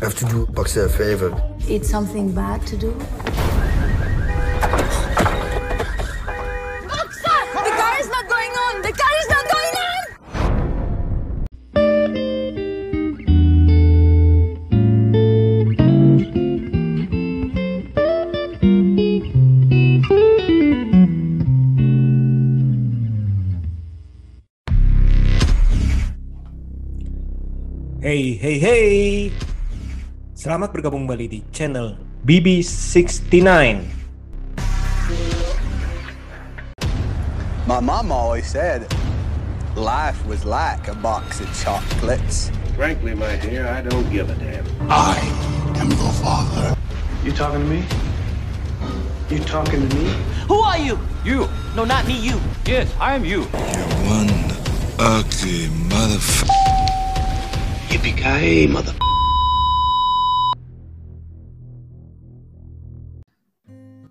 I have to do Boxer a favor. It's something bad to do? Boxer! The car is not going on! The car is not going on! Hey, hey, hey. Selamat bergabung kembali di channel BB69. My mom always said life was like a box of chocolates. Frankly, my dear, I don't give a damn. I am your father. You talking to me? You talking to me? Who are you? You. No, not me, you. Yes, I am you. You're one ugly motherfucker. Yippee-ki-yay, mother...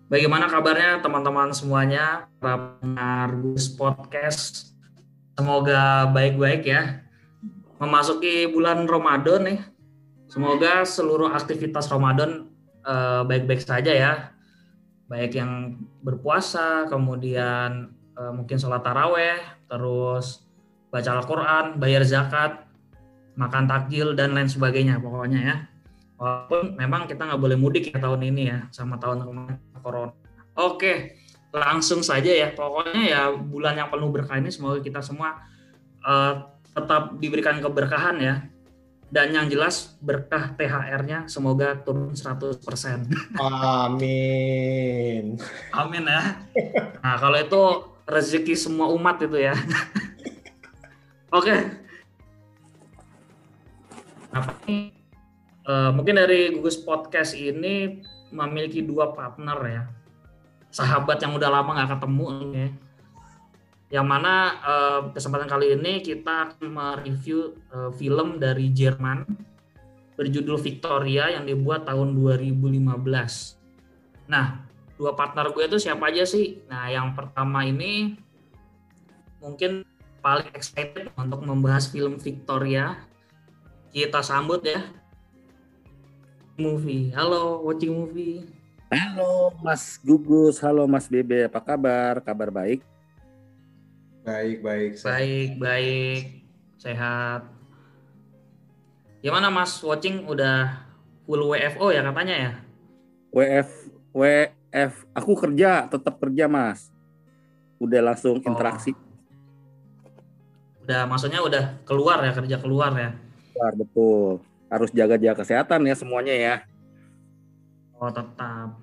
Bagaimana kabarnya teman-teman semuanya, para pendengar Podcast? Semoga baik-baik ya. Memasuki bulan Ramadan nih. Semoga seluruh aktivitas Ramadan eh, baik-baik saja ya. Baik yang berpuasa, kemudian eh, mungkin sholat taraweh, terus baca Al-Quran, bayar zakat, makan takjil, dan lain sebagainya pokoknya ya. Walaupun memang kita nggak boleh mudik ya tahun ini ya, sama tahun kemarin corona. Oke, langsung saja ya. Pokoknya ya bulan yang penuh berkah ini semoga kita semua eh, tetap diberikan keberkahan ya. Dan yang jelas berkah THR-nya semoga turun 100%. Amin. Amin ya. Nah, kalau itu rezeki semua umat itu ya. Oke. Apa nih? Eh, mungkin dari Gugus Podcast ini memiliki dua partner ya. Sahabat yang udah lama nggak ketemu ya. Yang mana eh, kesempatan kali ini kita mereview eh, film dari Jerman berjudul Victoria yang dibuat tahun 2015. Nah, dua partner gue itu siapa aja sih? Nah, yang pertama ini mungkin paling excited untuk membahas film Victoria. Kita sambut ya. Movie. Halo, watching movie. Halo Mas Gugus, halo Mas Bebe, apa kabar? Kabar baik? Baik, baik. Baik, baik. Sehat. Gimana Mas watching udah full WFO ya katanya ya? WF, WF, aku kerja, tetap kerja Mas. Udah langsung Oh. interaksi, Udah maksudnya udah keluar ya kerja keluar ya. keluar betul. Harus jaga-jaga kesehatan ya semuanya ya. Oh tetap.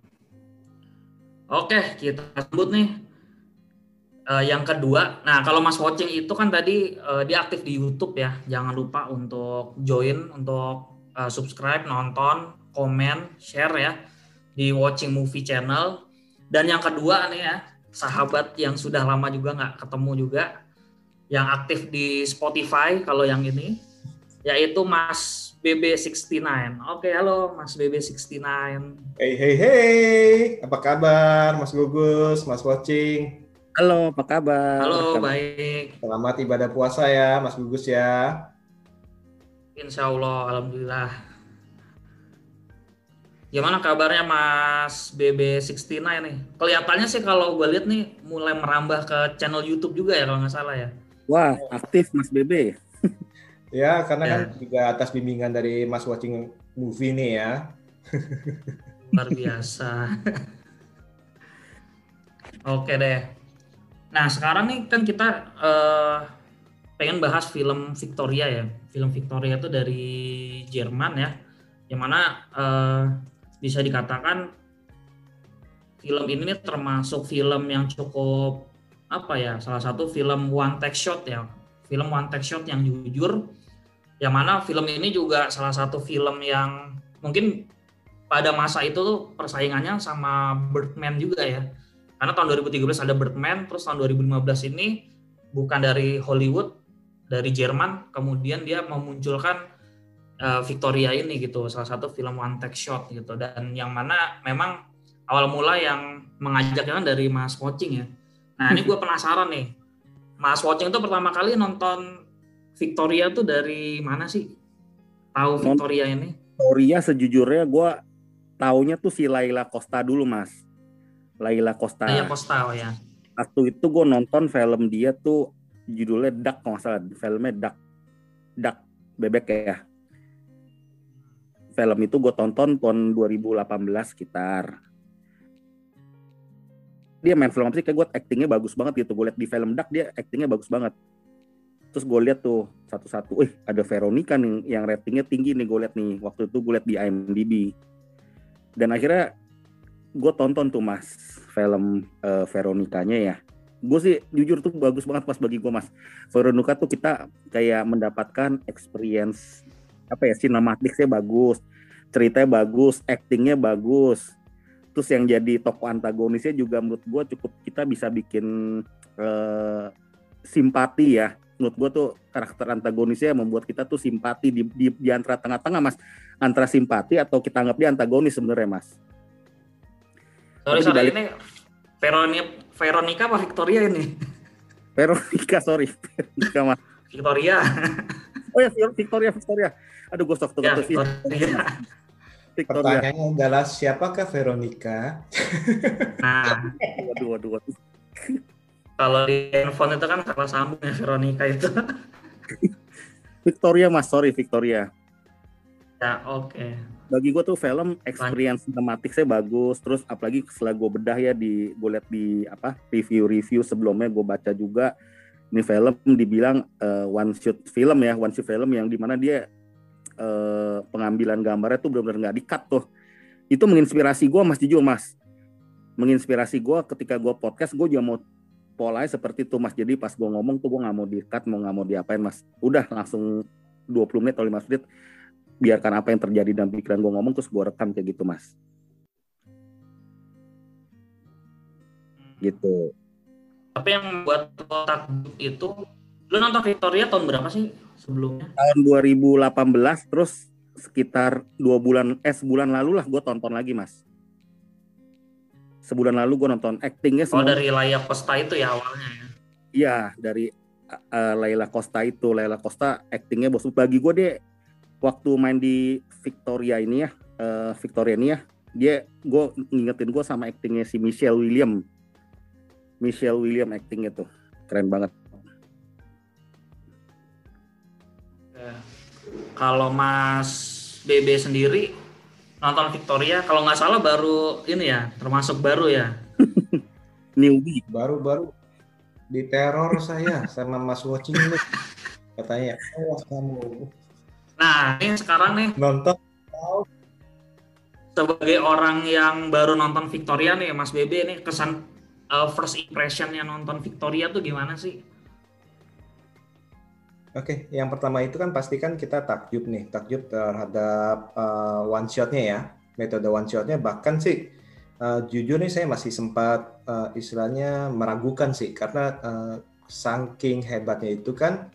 Oke kita sebut nih Eh, yang kedua. Nah kalau Mas watching itu kan tadi eh, dia aktif di YouTube ya. Jangan lupa untuk join, untuk eh, subscribe, nonton, komen, share ya di watching movie channel. Dan yang kedua nih ya sahabat yang sudah lama juga nggak ketemu juga yang aktif di Spotify kalau yang ini yaitu Mas BB69. Oke, halo Mas BB69. Hey, hey, hey. Apa kabar Mas Gugus, Mas Watching? Halo, apa kabar? Halo, Kabar- baik. Selamat ibadah puasa ya Mas Gugus ya. Insya Allah, Alhamdulillah. Gimana kabarnya Mas BB69 nih? Kelihatannya sih kalau gue lihat nih mulai merambah ke channel YouTube juga ya kalau nggak salah ya. Wah, aktif Mas Bebe. Ya, karena Ya. kan juga atas bimbingan dari Mas Watching Movie nih ya. Luar biasa. Oke deh. Nah sekarang nih kan kita eh, pengen bahas film Victoria ya. Film Victoria itu dari Jerman ya. Yang mana eh, bisa dikatakan film ini nih termasuk film yang cukup apa ya salah satu film one take shot ya film one take shot yang jujur yang mana film ini juga salah satu film yang mungkin pada masa itu tuh persaingannya sama Birdman juga ya. Karena tahun 2013 ada Birdman, terus tahun 2015 ini bukan dari Hollywood, dari Jerman, kemudian dia memunculkan eh, Victoria ini gitu, salah satu film one take shot gitu. Dan yang mana memang awal mula yang mengajaknya kan dari Mas Watching ya. Nah ini gue penasaran nih, Mas Watching itu pertama kali nonton Victoria tuh dari mana sih? Tahu Victoria ini? Victoria sejujurnya gue taunya tuh si Laila Costa dulu mas. Laila Costa. Saya Costa oh ya. Waktu itu gue nonton film dia tuh judulnya Duck kalau nggak salah. Filmnya Duck. Duck bebek ya. Film itu gue tonton tahun 2018 sekitar. Dia main film apa sih? Kayak gue actingnya bagus banget gitu. Gue liat di film Duck dia actingnya bagus banget. Terus gue liat tuh satu-satu, eh ada Veronica nih yang ratingnya tinggi nih gue liat nih. Waktu itu gue liat di IMDb. Dan akhirnya gue tonton tuh mas film uh, Veronicanya ya. Gue sih jujur tuh bagus banget pas bagi gue mas. Veronica tuh kita kayak mendapatkan experience apa ya sinematiknya bagus, ceritanya bagus, actingnya bagus. Terus yang jadi tokoh antagonisnya juga menurut gue cukup kita bisa bikin uh, simpati ya. Menurut gue tuh karakter antagonisnya membuat kita tuh simpati di, di, di antara tengah-tengah mas. Antara simpati atau kita anggap dia antagonis sebenarnya mas. Sorry, Tapi sorry dibalik- ini Veronica, Veronica apa Victoria ini? Veronica sorry. Veronica mas. Victoria. Oh ya Victoria Victoria. Aduh gue stok ya, tuh sih. Victoria. Victoria. Pertanyaannya adalah siapakah Veronica? Nah, Waduh waduh waduh. Kalau di handphone itu kan salah sambung ya Veronica itu. Victoria mas sorry Victoria. ya, oke. bagi gue tuh film experience cinematiknya bagus terus apalagi setelah gue bedah ya di gue lihat di apa review-review sebelumnya gue baca juga ini film dibilang eh, one shot film ya one shot film yang di mana dia eh, pengambilan gambarnya tuh benar-benar nggak di-cut tuh itu menginspirasi gue mas jujur mas menginspirasi gue ketika gue podcast gue juga mau polanya seperti itu mas. Jadi pas gue ngomong tuh gue nggak mau di-cut mau nggak mau diapain mas. Udah langsung 20 menit atau 15 menit biarkan apa yang terjadi dalam pikiran gue ngomong terus gue rekam kayak gitu mas. Gitu. Tapi yang buat lo takjub itu, lu nonton Victoria tahun berapa sih sebelumnya? tahun 2018 terus sekitar dua bulan eh sebulan lalu lah gue tonton lagi mas sebulan lalu gue nonton actingnya Oh semua. dari Layak Costa itu ya awalnya ya. iya dari uh, Laila Costa itu. Laila Costa actingnya bos bagi gue dia waktu main di Victoria ini ya eh, Victoria ini ya dia gue ngingetin gue sama actingnya si Michelle William. Michelle William actingnya tuh keren banget. Kalau Mas BB sendiri nonton Victoria, kalau nggak salah baru ini ya, termasuk baru ya. newbie Baru-baru diteror saya sama Mas Watching nih. Katanya, awas kamu Nah, ini sekarang nih nonton sebagai orang yang baru nonton Victoria nih, Mas BB nih kesan uh, first impressionnya nonton Victoria tuh gimana sih? Oke, yang pertama itu kan pasti kan kita takjub nih, takjub terhadap uh, one shotnya ya, metode one shotnya. Bahkan sih, uh, jujur nih saya masih sempat uh, istilahnya meragukan sih, karena uh, saking hebatnya itu kan,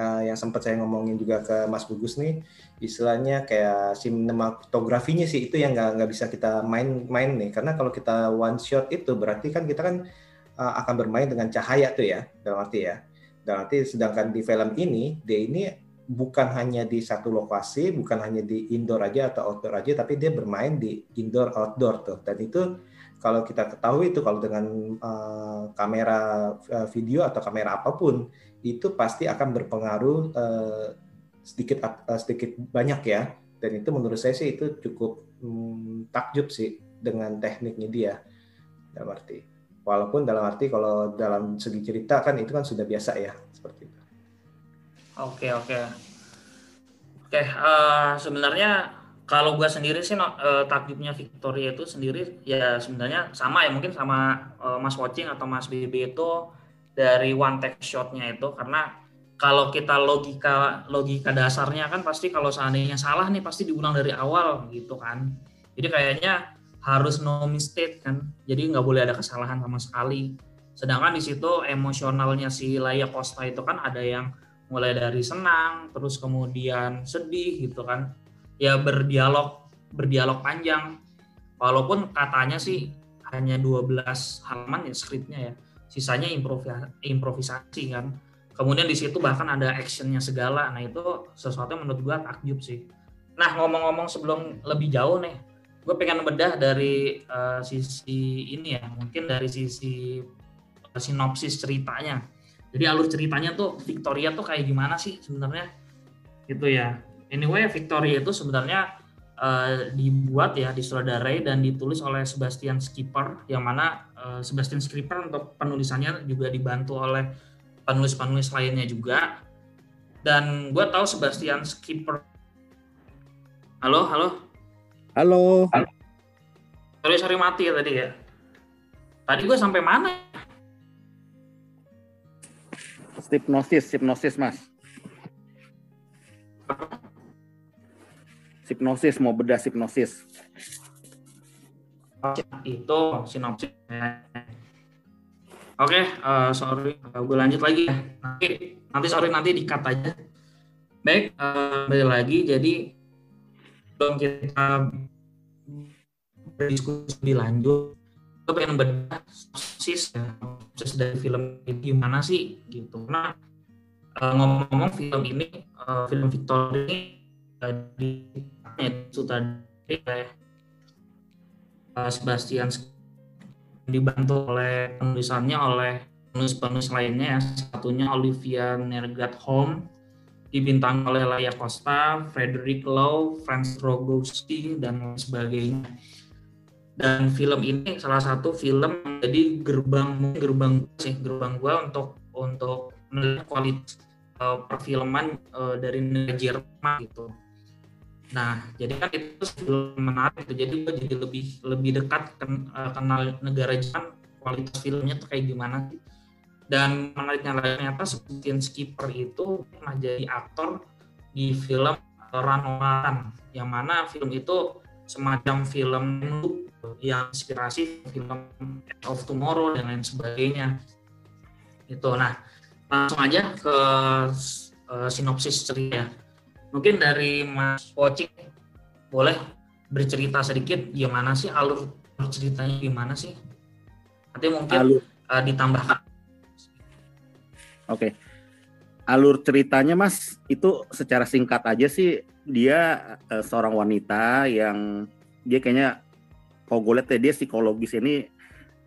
uh, yang sempat saya ngomongin juga ke Mas Gugus nih, istilahnya kayak sinematografinya sih itu yang nggak nggak bisa kita main-main nih, karena kalau kita one shot itu berarti kan kita kan uh, akan bermain dengan cahaya tuh ya, dalam arti ya. Dan nanti sedangkan di film ini, dia ini bukan hanya di satu lokasi, bukan hanya di indoor aja atau outdoor aja, tapi dia bermain di indoor outdoor tuh. Dan itu kalau kita ketahui itu kalau dengan uh, kamera uh, video atau kamera apa pun, itu pasti akan berpengaruh uh, sedikit uh, sedikit banyak ya. Dan itu menurut saya sih itu cukup hmm, takjub sih dengan tekniknya dia. Dalam arti. Walaupun dalam arti kalau dalam segi cerita kan itu kan sudah biasa ya seperti itu. Oke oke. Oke eh, sebenarnya kalau gua sendiri sih no- eh, takjubnya Victoria itu sendiri ya sebenarnya sama ya mungkin sama eh, Mas Watching atau Mas BB itu dari one take shotnya itu karena kalau kita logika logika dasarnya kan pasti kalau seandainya salah nih pasti diulang dari awal gitu kan. Jadi kayaknya harus no mistake kan. Jadi nggak boleh ada kesalahan sama sekali. Sedangkan di situ emosionalnya si Laia Costa itu kan ada yang mulai dari senang, terus kemudian sedih gitu kan. Ya berdialog berdialog panjang. Walaupun katanya sih hanya 12 halaman ya skripnya ya. Sisanya improvi- improvisasi kan. Kemudian di situ bahkan ada actionnya segala. Nah itu sesuatu yang menurut gua takjub sih. Nah ngomong-ngomong sebelum lebih jauh nih, gue pengen bedah dari uh, sisi ini ya, mungkin dari sisi uh, sinopsis ceritanya. Jadi alur ceritanya tuh Victoria tuh kayak gimana sih sebenarnya? Gitu ya. Anyway, Victoria itu sebenarnya uh, dibuat ya, disutradarai dan ditulis oleh Sebastian Skipper, yang mana uh, Sebastian Skipper untuk penulisannya juga dibantu oleh penulis-penulis lainnya juga. Dan gue tahu Sebastian Skipper Halo, halo. Halo. Sorry, sorry mati ya tadi ya. Tadi gue sampai mana? Hipnosis, hipnosis mas. Hipnosis, mau bedah hipnosis. Itu sinopsis. Oke, uh, sorry, uh, gue lanjut lagi ya. Nanti, nanti sorry nanti dikat aja. Baik, uh, lagi. Jadi sebelum kita berdiskusi lebih lanjut gue pengen bedah sosis ya proses dari film ini gimana sih gitu. Nah ngomong-ngomong film ini uh, film Victor ini uh, di sutradari uh, Sebastian dibantu oleh penulisannya oleh penulis-penulis lainnya ya satunya Olivia Nergat Holm dibintang oleh Laya Costa, Frederick Lowe, Franz Rogowski, dan lain sebagainya. Dan film ini salah satu film jadi gerbang gerbang sih gerbang gua untuk untuk melihat kualitas uh, perfilman uh, dari negara Jerman gitu. Nah, jadi kan itu film menarik itu. Jadi gua jadi lebih lebih dekat ken, uh, kenal negara Jerman, kualitas filmnya tuh kayak gimana sih dan menariknya lagi ternyata Sebastian Skipper itu pernah jadi aktor di film Ranoman yang mana film itu semacam film yang inspirasi film of Tomorrow dan lain sebagainya. Itu nah langsung aja ke uh, sinopsis cerita mungkin dari Mas Pocik boleh bercerita sedikit gimana sih alur ceritanya gimana sih? Nanti mungkin alur. Uh, ditambahkan Oke. Okay. Alur ceritanya Mas itu secara singkat aja sih dia uh, seorang wanita yang dia kayaknya kalau gue ya, dia psikologis ini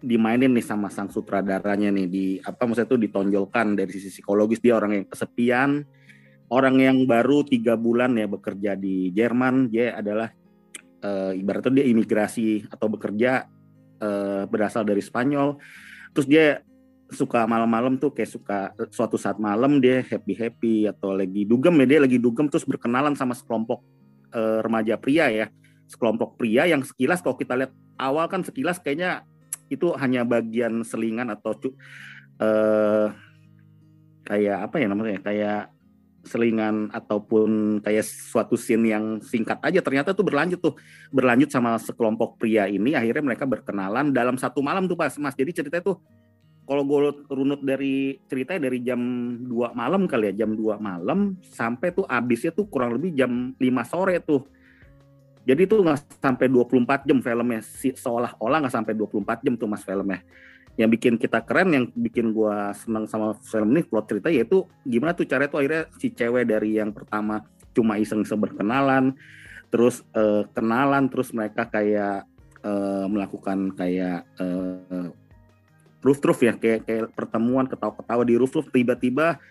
dimainin nih sama sang sutradaranya nih di apa maksudnya itu ditonjolkan dari sisi psikologis dia orang yang kesepian orang yang baru tiga bulan ya bekerja di Jerman dia adalah uh, ibaratnya dia imigrasi atau bekerja uh, berasal dari Spanyol terus dia suka malam-malam tuh kayak suka suatu saat malam dia happy happy atau lagi dugem ya dia lagi dugem terus berkenalan sama sekelompok uh, remaja pria ya. Sekelompok pria yang sekilas kalau kita lihat awal kan sekilas kayaknya itu hanya bagian selingan atau uh, kayak apa ya namanya kayak selingan ataupun kayak suatu scene yang singkat aja. Ternyata tuh berlanjut tuh berlanjut sama sekelompok pria ini akhirnya mereka berkenalan dalam satu malam tuh pas mas jadi ceritanya tuh kalau gue runut dari ceritanya dari jam 2 malam kali ya, jam 2 malam sampai tuh abisnya tuh kurang lebih jam 5 sore tuh. Jadi tuh nggak sampai 24 jam filmnya, seolah-olah nggak sampai 24 jam tuh mas filmnya. Yang bikin kita keren, yang bikin gue seneng sama film ini plot cerita yaitu gimana tuh caranya tuh akhirnya si cewek dari yang pertama cuma iseng-iseng berkenalan, terus uh, kenalan, terus mereka kayak uh, melakukan kayak uh, roof-roof ya kayak kayak pertemuan ketawa-ketawa di roof-roof. Tiba-tiba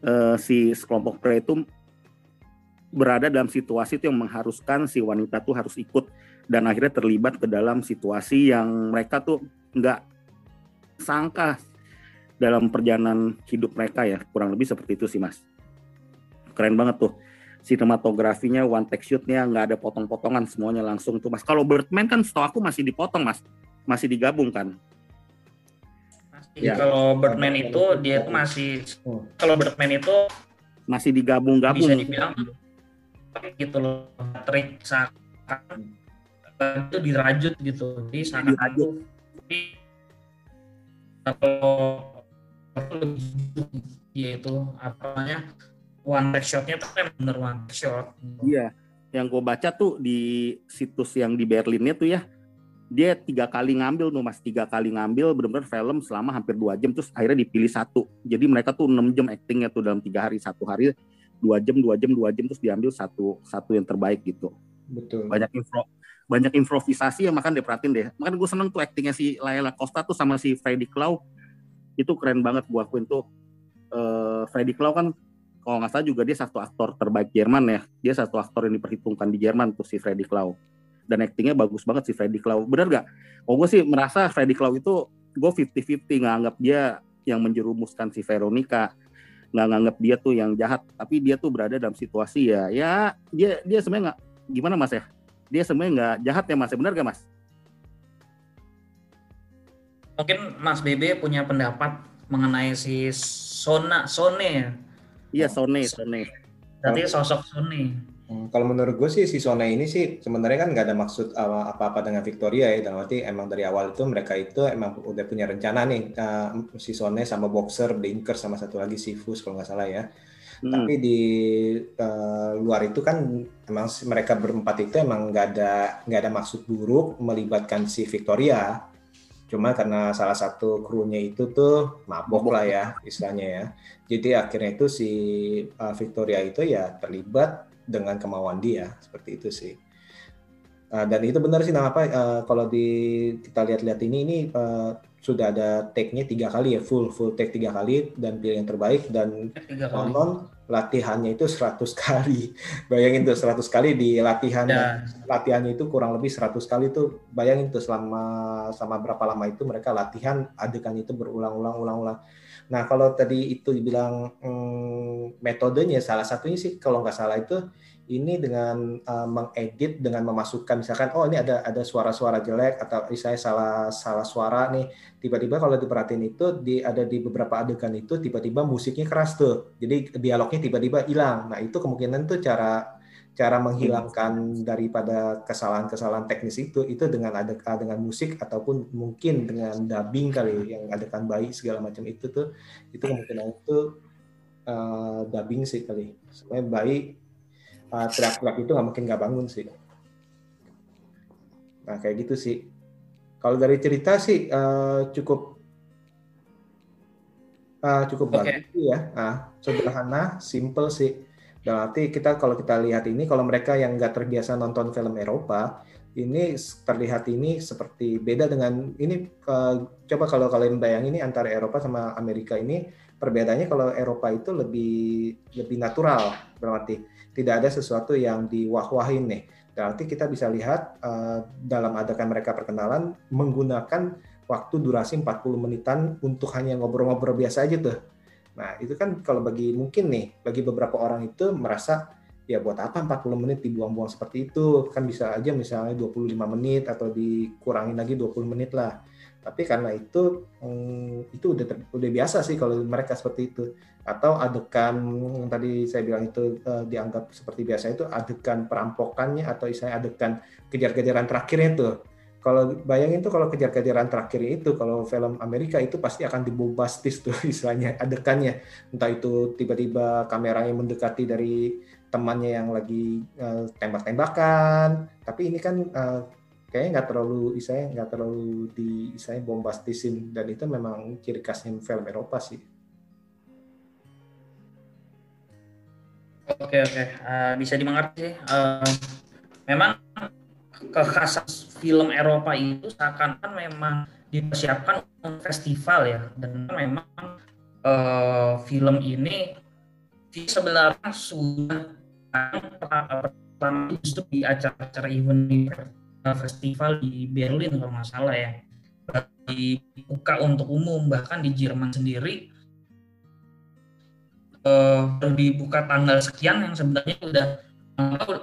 uh, si sekelompok pria itu berada dalam situasi itu yang mengharuskan si wanita tuh harus ikut dan akhirnya terlibat ke dalam situasi yang mereka tuh nggak sangka dalam perjalanan hidup mereka ya. Kurang lebih seperti itu sih mas. Keren banget tuh sinematografinya one take shootnya nggak ada potong-potongan semuanya langsung tuh mas. Kalau Birdman kan setahu aku masih dipotong mas. Masih digabung kan Ya. Kalau Birdman itu dia itu masih oh. kalau Birdman itu masih digabung-gabung. Bisa dibilang gitu loh trik seakan itu dirajut gitu. Jadi seakan dirajut. Kalau ya itu apa namanya one take shotnya tuh kan bener one shot. Iya, yang gue baca tuh di situs yang di Berlinnya tuh ya dia tiga kali ngambil tuh mas. Tiga kali ngambil benar-benar film selama hampir dua jam terus akhirnya dipilih satu. Jadi mereka tuh enam jam actingnya tuh dalam tiga hari. Satu hari dua jam dua jam dua jam terus diambil satu satu yang terbaik gitu. Betul. banyak info banyak improvisasi yang makan diperhatiin deh. Makan gue seneng tuh aktingnya si Laila Costa tuh sama si Freddy Klau. Itu keren banget gue akuin tuh. Eh, Freddy Klau kan kalau nggak salah juga dia satu aktor terbaik Jerman ya. Dia satu aktor yang diperhitungkan di Jerman tuh si Freddy Klau dan aktingnya bagus banget si Freddy Klau bener gak? Oh gue sih merasa Freddy Klau itu gue 50-50 nggak anggap dia yang menjerumuskan si Veronica nggak nganggap dia tuh yang jahat tapi dia tuh berada dalam situasi ya ya dia dia sebenarnya nggak gimana mas ya dia sebenarnya nggak jahat ya mas ya benar gak mas Mungkin Mas BB punya pendapat mengenai si Sona Sone ya. iya Sone Sone Berarti sosok Sone. Hmm, Kalau menurut gue sih si Sona ini sih sebenarnya kan nggak ada maksud uh, apa-apa dengan Victoria ya. Dalam arti emang dari awal itu mereka itu emang udah punya rencana nih uh, si Sone sama Boxer, Dinker sama satu lagi si Fus kalau nggak salah ya. Hmm. Tapi di uh, luar itu kan emang mereka berempat itu emang nggak ada nggak ada maksud buruk melibatkan si Victoria. Cuma karena salah satu krunya itu tuh mabok lah ya istilahnya ya. Jadi akhirnya itu si uh, Victoria itu ya terlibat dengan kemauan dia seperti itu sih. Uh, dan itu benar sih nah apa uh, kalau di kita lihat-lihat ini ini uh, sudah ada take-nya tiga kali ya full full take tiga kali dan pilih yang terbaik dan konon latihannya itu 100 kali. Bayangin tuh 100 kali di latihan Ya. latihannya itu kurang lebih 100 kali tuh bayangin tuh selama sama berapa lama itu mereka latihan adegan itu berulang-ulang ulang-ulang. Nah, kalau tadi itu dibilang hmm, metodenya salah satunya sih kalau nggak salah itu ini dengan uh, mengedit dengan memasukkan misalkan oh ini ada ada suara-suara jelek atau misalnya salah salah suara nih. Tiba-tiba kalau diperhatiin itu di ada di beberapa adegan itu tiba-tiba musiknya keras tuh. Jadi dialognya tiba-tiba hilang. Nah itu kemungkinan tuh cara cara menghilangkan daripada kesalahan-kesalahan teknis itu itu dengan ada dengan musik ataupun mungkin dengan dubbing kali yang adegan bayi segala macam itu tuh itu kemungkinan itu uh, dubbing sih kali. Supaya bayi uh, teriak-teriak itu nggak mungkin nggak bangun sih. Nah kayak gitu sih. Kalau dari cerita sih uh, cukup uh, cukup Oke. bagus ya. Ah sederhana simple sih dalam arti kita kalau kita lihat ini kalau mereka yang nggak terbiasa nonton film Eropa ini terlihat ini seperti beda dengan ini eh, coba kalau kalian bayangin ini antara Eropa sama Amerika ini perbedaannya kalau Eropa itu lebih lebih natural dalam arti tidak ada sesuatu yang diwah-wahin nih. Dalam arti kita bisa lihat eh, dalam adegan mereka perkenalan menggunakan waktu durasi 40 menitan untuk hanya ngobrol-ngobrol biasa aja tuh Nah, itu kan kalau bagi mungkin nih, bagi beberapa orang itu merasa ya buat apa 40 menit dibuang-buang seperti itu? Kan bisa aja misalnya 25 menit atau dikurangin lagi 20 menit lah. Tapi karena itu hmm, itu udah ter- udah biasa sih kalau mereka seperti itu. Atau adegan yang tadi saya bilang itu eh, dianggap seperti biasa itu adegan perampokannya atau istilahnya adegan kejar-kejaran terakhirnya tuh kalau bayangin tuh kalau kejar-kejaran terakhir itu kalau film Amerika itu pasti akan dibombastis tuh istilahnya adegannya entah itu tiba-tiba kameranya mendekati dari temannya yang lagi eh, tembak-tembakan. Tapi ini kan eh, kayaknya nggak terlalu istilahnya nggak terlalu di istilahnya bombastisin dan itu memang ciri khasnya film Eropa sih. Oke oke, Eh, bisa dimengerti. Eh, memang kekhasan film Eropa itu seakan-akan memang dipersiapkan untuk festival ya, dan memang eh, film ini sebenarnya sudah pertama justru di acara-acara event eh, festival di Berlin kalau nggak salah ya, dibuka untuk umum bahkan di Jerman sendiri. Baru dibuka tanggal sekian yang sebenarnya udah eh,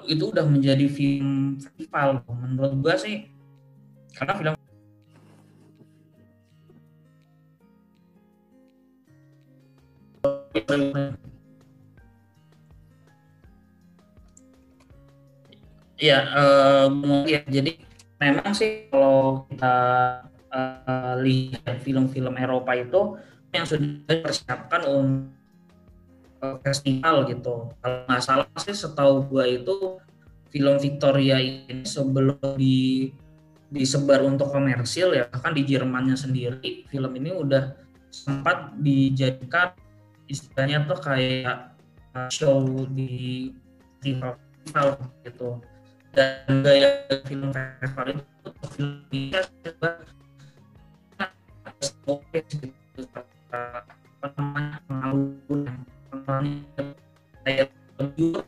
itu udah menjadi film festival menurut gua sih karena film eh, mungkin ya. jadi memang sih kalau kita eh, lihat film-film Eropa itu yang sudah dipersiapkan untuk festival gitu. Kalau nggak salah sih setahu gua itu film Victoria ini sebelum di disebar untuk komersil ya bahkan di Jermannya sendiri film ini udah sempat dijadikan istilahnya tuh kayak uh, show di festival gitu dan gaya film festival itu film juga slow pace gitu apa namanya kayak lebih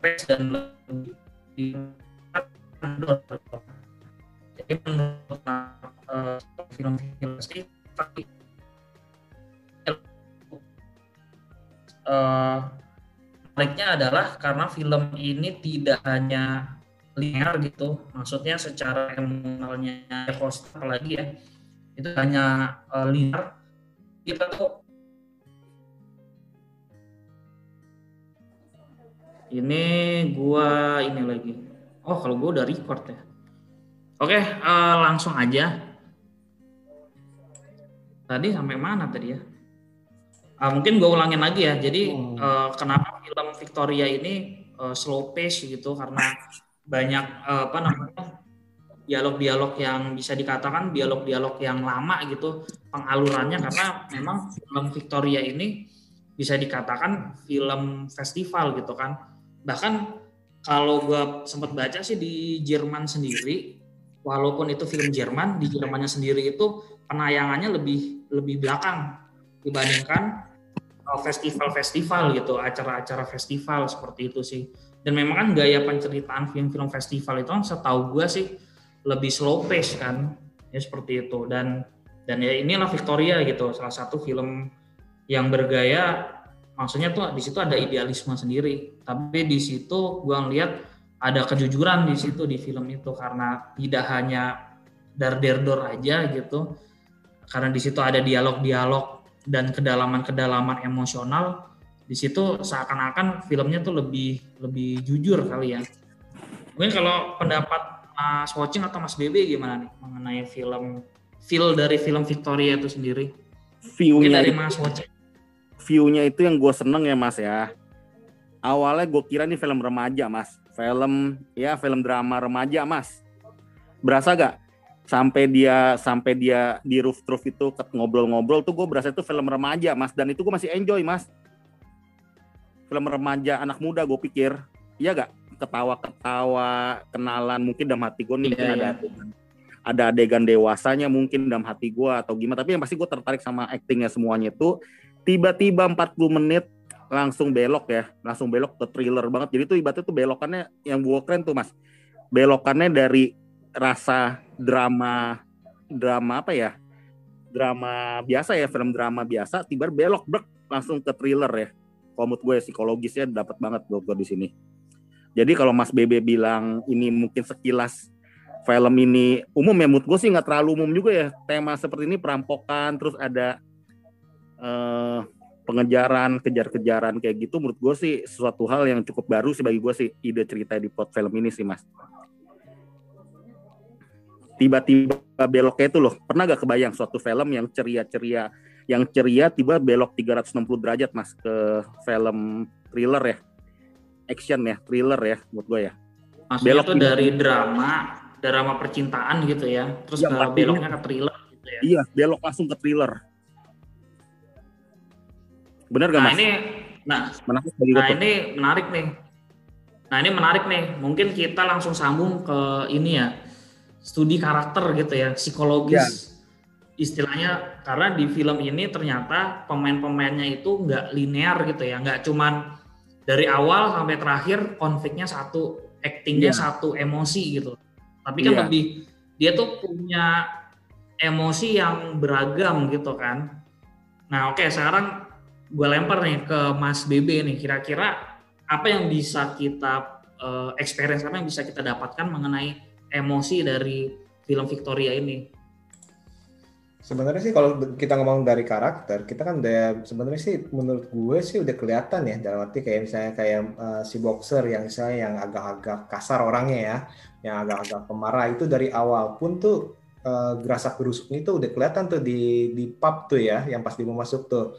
pace dan lebih di jadi menurut film-film sih tapi menariknya adalah karena film ini tidak hanya linear gitu maksudnya secara emosionalnya host apalagi ya itu hanya uh, linear. Kita tuh ini gua ini lagi. Oh kalau gua udah record ya. Oke uh, langsung aja. Tadi sampai mana tadi ya? Uh, mungkin gue ulangin lagi ya. Jadi uh, kenapa film Victoria ini uh, slow pace gitu? Karena banyak uh, apa namanya dialog-dialog yang bisa dikatakan dialog-dialog yang lama gitu pengalurannya. Karena memang film Victoria ini bisa dikatakan film festival gitu kan bahkan kalau gue sempat baca sih di Jerman sendiri walaupun itu film Jerman di Jermannya sendiri itu penayangannya lebih lebih belakang dibandingkan festival-festival gitu acara-acara festival seperti itu sih. Dan memang kan gaya penceritaan film-film festival itu kan setahu gue sih lebih slow pace kan ya seperti itu. Dan dan ya inilah Victoria gitu salah satu film yang bergaya maksudnya tuh di situ ada idealisme sendiri. Tapi di situ gua ngeliat ada kejujuran di situ di film itu. Karena tidak hanya dar der dor aja gitu. Karena di situ ada dialog-dialog dan kedalaman-kedalaman emosional. Di situ seakan-akan filmnya tuh lebih lebih jujur kali ya. Mungkin kalau pendapat Mas Watching atau Mas BB gimana nih? Mengenai film feel dari film Victoria itu sendiri? View-nya dari Mas Watching. View-nya itu yang gue seneng ya Mas ya. Awalnya gue kira nih film remaja Mas. Film ya film drama remaja Mas. Berasa gak? Sampai dia sampai dia di roof roof itu ngobrol-ngobrol tuh gue berasa itu film remaja Mas dan itu gue masih enjoy Mas. Film remaja anak muda gue pikir. Iya gak? ketawa-ketawa kenalan mungkin dalam hati gue nih yeah, ada yeah. adegan ada adegan dewasanya mungkin dalam hati gue atau gimana tapi yang pasti gue tertarik sama aktingnya semuanya itu tiba-tiba 40 menit langsung belok ya. Langsung belok ke thriller banget. Jadi tuh ibaratnya tuh belokannya yang gue keren tuh mas. Belokannya dari rasa drama drama apa ya? Drama biasa ya film drama biasa tiba belok brek langsung ke thriller ya. Menurut gue psikologisnya dapat banget gue di sini. Jadi kalau Mas Bebe bilang ini mungkin sekilas film ini umum ya, menurut gue sih nggak terlalu umum juga ya. Tema seperti ini perampokan, terus ada uh, pengejaran, kejar-kejaran kayak gitu. Menurut gue sih sesuatu hal yang cukup baru sih bagi gue sih ide cerita di plot film ini sih Mas. Tiba-tiba beloknya itu loh, pernah gak kebayang suatu film yang ceria-ceria, yang ceria tiba belok 360 derajat Mas ke film thriller ya action ya, thriller ya buat gue ya. Maksudnya belok tuh dari drama, drama percintaan gitu ya, terus ya, ke beloknya ke thriller gitu ya. Iya, belok langsung ke thriller. Bener gak nah, mas? Ini, nah, menarik nah ini menarik nih. Nah ini menarik nih, mungkin kita langsung sambung ke ini ya, studi karakter gitu ya, psikologis. Ya istilahnya karena di film ini ternyata pemain-pemainnya itu nggak linear gitu ya nggak cuman dari awal sampai terakhir konfliknya satu, actingnya yeah. satu, emosi gitu. Tapi kan yeah. lebih dia tuh punya emosi yang beragam gitu kan. Nah oke okay, sekarang gue lempar nih ke Mas BB nih kira-kira apa yang bisa kita uh, experience apa yang bisa kita dapatkan mengenai emosi dari film Victoria ini Sebenarnya sih kalau kita ngomong dari karakter, kita kan udah sebenarnya sih menurut gue sih udah kelihatan ya dalam arti kayak misalnya kayak uh, si boxer yang misalnya yang agak-agak kasar orangnya ya, yang agak-agak pemarah itu dari awal pun tuh uh, gerasak gerusuknya itu udah kelihatan tuh di di pub tuh ya, yang pas dia mau masuk tuh.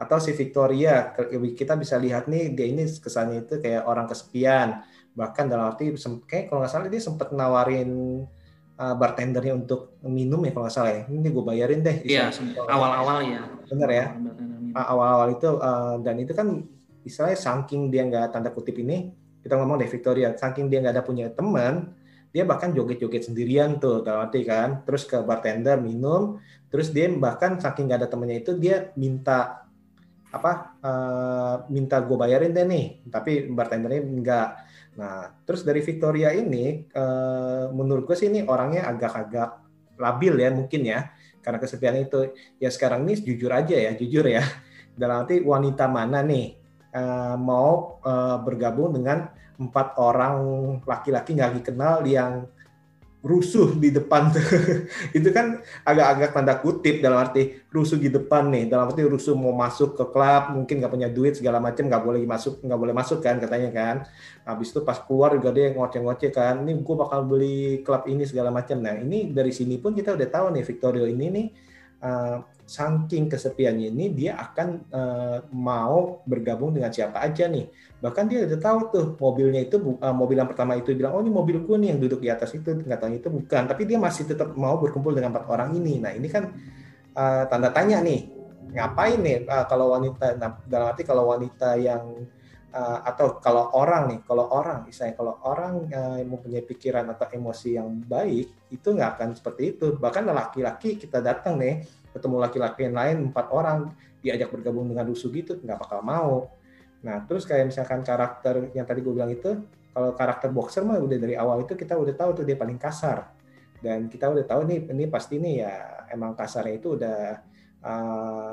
Atau si Victoria, kita bisa lihat nih dia ini kesannya itu kayak orang kesepian, bahkan dalam arti kayak kalau nggak salah dia sempat nawarin uh, bartendernya untuk minum ya kalau nggak salah ya. Ini gue bayarin deh iya awal-awal ya. Bener ya? Awal-awal itu uh, dan itu kan istilahnya saking dia nggak tanda kutip ini kita ngomong deh Victoria saking dia nggak ada punya teman dia bahkan joget-joget sendirian tuh dalam arti kan. Terus ke bartender minum terus dia bahkan saking nggak ada temennya itu dia minta apa uh, minta gue bayarin deh nih tapi bartendernya enggak. Nah terus dari Victoria ini uh, menurut gue sih ini orangnya agak-agak labil ya mungkin ya karena kesepian itu. Ya sekarang ini jujur aja ya jujur ya. Dalam arti wanita mana nih uh, mau uh, bergabung dengan empat orang laki-laki nggak dikenal yang rusuh di depan itu kan agak-agak tanda kutip dalam arti rusuh di depan nih. Dalam arti rusuh mau masuk ke klub mungkin nggak punya duit segala macam nggak boleh masuk nggak boleh masuk kan katanya kan. Habis itu pas keluar juga dia ngoceh-ngoceh kan ini gue bakal beli klub ini segala macam nah ini dari sini pun kita udah tahu nih Victorio ini nih uh, saking kesepiannya ini dia akan uh, mau bergabung dengan siapa aja nih. Bahkan dia udah tahu tuh mobilnya itu uh, mobil yang pertama itu bilang oh ini mobilku nih yang duduk di atas itu. Nggak tahu itu bukan tapi dia masih tetap mau berkumpul dengan empat orang ini. Nah ini kan uh, tanda tanya nih ngapain nih uh, kalau wanita nah, dalam arti kalau wanita yang uh, atau kalau orang nih kalau orang misalnya kalau orang uh, mempunyai pikiran atau emosi yang baik itu nggak akan seperti itu. Bahkan laki-laki kita datang nih ketemu laki-laki yang lain empat orang diajak bergabung dengan rusuh gitu nggak bakal mau. Nah terus kayak misalkan karakter yang tadi gue bilang itu kalau karakter boxer mah udah dari awal itu kita udah tahu tuh dia paling kasar. Dan kita udah tahu nih ini pasti nih ya emang kasarnya itu udah uh,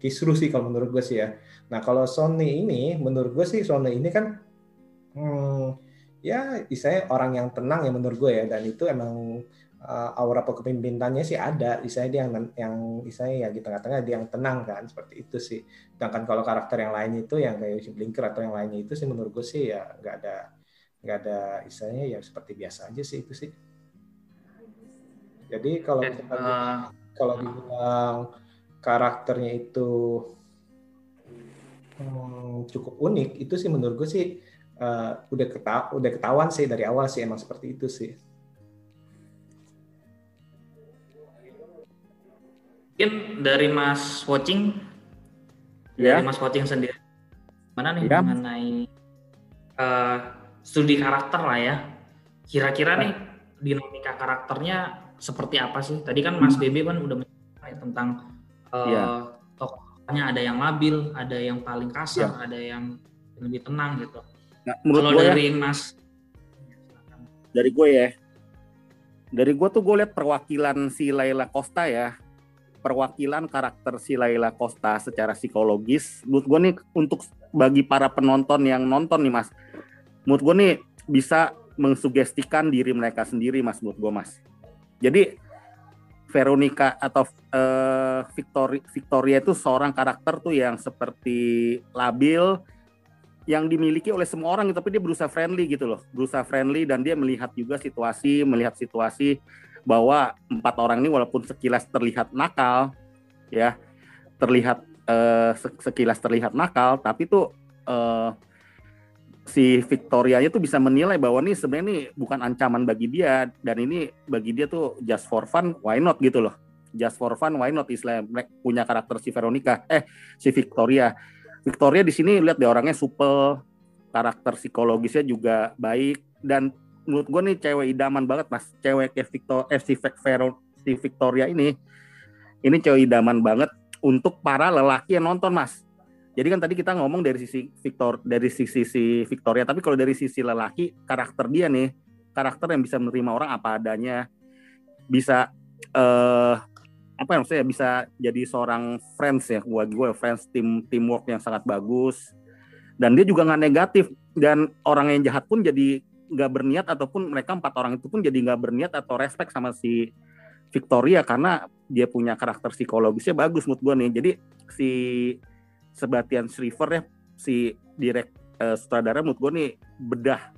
kisru sih kalau menurut gue sih ya. Nah kalau Sony ini menurut gue sih Sony ini kan hmm, ya istilahnya orang yang tenang ya menurut gue ya. Dan itu emang uh, aura kepemimpinannya sih ada, istilahnya dia yang yang istilahnya ya di tengah-tengah dia yang tenang kan seperti itu sih. Sedangkan kalau karakter yang lain itu yang kayak si Blinker atau yang lainnya itu sih menurut gue sih ya nggak ada nggak ada istilahnya ya seperti biasa aja sih itu sih. Jadi kalau uh, kalau dibilang karakternya itu hmm, cukup unik, itu sih menurut gue sih uh, udah ketahuan udah ketahuan sih dari awal sih emang seperti itu sih. Mungkin dari Mas Watching ya. dari Mas Watching sendiri mana nih ya. mengenai uh, studi karakter lah ya kira-kira nih dinamika karakternya seperti apa sih tadi kan Mas hmm. Bebe kan udah ya, tentang uh, ya. tokohnya ada yang labil ada yang paling kasar ya. ada yang lebih tenang gitu nah, kalau ya. dari ya, Mas dari gue ya dari gue tuh gue lihat perwakilan si Laila Costa ya perwakilan karakter si Laila Costa secara psikologis. Menurut gue nih untuk bagi para penonton yang nonton nih mas menurut gue nih bisa mengsugestikan diri mereka sendiri mas menurut gue mas. Jadi Veronica atau uh, Victoria, Victoria itu seorang karakter tuh yang seperti labil yang dimiliki oleh semua orang tapi dia berusaha friendly gitu loh. Berusaha friendly dan dia melihat juga situasi melihat situasi bahwa empat orang ini walaupun sekilas terlihat nakal ya terlihat uh, sekilas terlihat nakal tapi tuh uh, si Victoria itu bisa menilai bahwa ini sebenarnya ini bukan ancaman bagi dia dan ini bagi dia tuh just for fun why not gitu loh. Just for fun why not istilah punya karakter si Veronica eh si Victoria. Victoria di sini lihat deh orangnya supel karakter psikologisnya juga baik dan menurut gue nih cewek idaman banget mas. Cewek kayak Victor FC Vero si Victoria ini ini cewek idaman banget untuk para lelaki yang nonton mas. Jadi kan tadi kita ngomong dari sisi Victor dari sisi si Victoria tapi kalau dari sisi lelaki karakter dia nih karakter yang bisa menerima orang apa adanya bisa eh apa yang maksudnya bisa jadi seorang friends ya buat gue friends tim teamwork yang sangat bagus. Dan dia juga nggak negatif dan orang yang jahat pun jadi nggak berniat ataupun mereka empat orang itu pun jadi nggak berniat atau respect sama si Victoria karena dia punya karakter psikologisnya bagus menurut gue nih. Jadi si Sebastian Shriver ya si direct uh, sutradara menurut gue nih bedah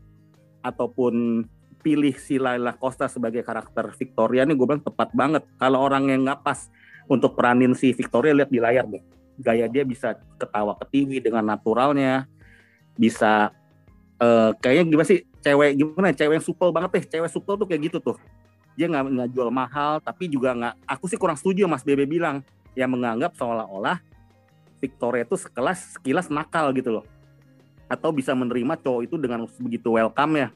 ataupun pilih si Laila Costa sebagai karakter Victoria nih gue bilang tepat banget. Kalau orang yang nggak pas untuk peranin si Victoria lihat di layar deh. Gaya dia bisa ketawa ketiwi dengan naturalnya bisa uh, kayaknya gimana sih cewek gimana cewek yang supel banget deh cewek supel tuh kayak gitu tuh. Dia nggak nggak jual mahal tapi juga nggak aku sih kurang setuju mas Bebe bilang yang menganggap seolah-olah Victoria itu sekelas sekilas nakal gitu loh. Atau bisa menerima cowok itu dengan begitu welcome ya.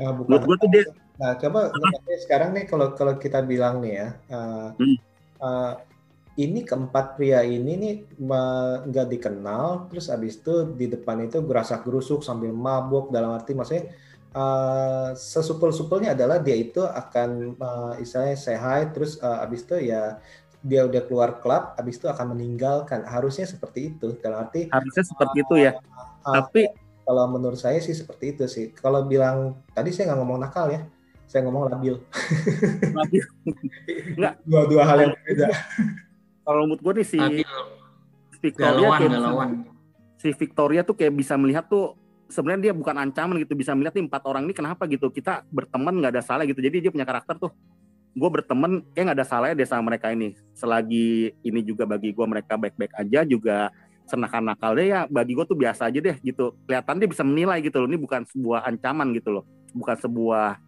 Nah, bukan menurut gue tuh dia Nah, coba coba sekarang nih kalau kalau kita bilang nih ya, uh, Hmm. uh, ini keempat pria ini nih nggak dikenal, terus abis itu di depan itu gerasak gerusuk sambil mabuk dalam arti maksudnya uh, sesupel-supelnya adalah dia itu akan uh, istilahnya say hi, terus uh, abis itu ya dia udah keluar klub, abis itu akan meninggalkan. Harusnya seperti itu dalam arti harusnya seperti itu ya uh, tapi kalau menurut saya sih seperti itu sih. Kalau bilang tadi saya nggak ngomong nakal ya, saya ngomong labil. Dua-dua hal yang berbeda. kalau menurut gue nih si Tapi Victoria galauan, kayak bisa- galauan. si Victoria tuh kayak bisa melihat tuh sebenarnya dia bukan ancaman gitu bisa melihat nih empat orang ini kenapa gitu kita berteman nggak ada salah gitu jadi dia punya karakter tuh gue berteman kayak nggak ada salahnya deh sama mereka ini selagi ini juga bagi gue mereka baik-baik aja juga senakal-nakal deh ya bagi gue tuh biasa aja deh gitu kelihatan dia bisa menilai gitu loh ini bukan sebuah ancaman gitu loh bukan sebuah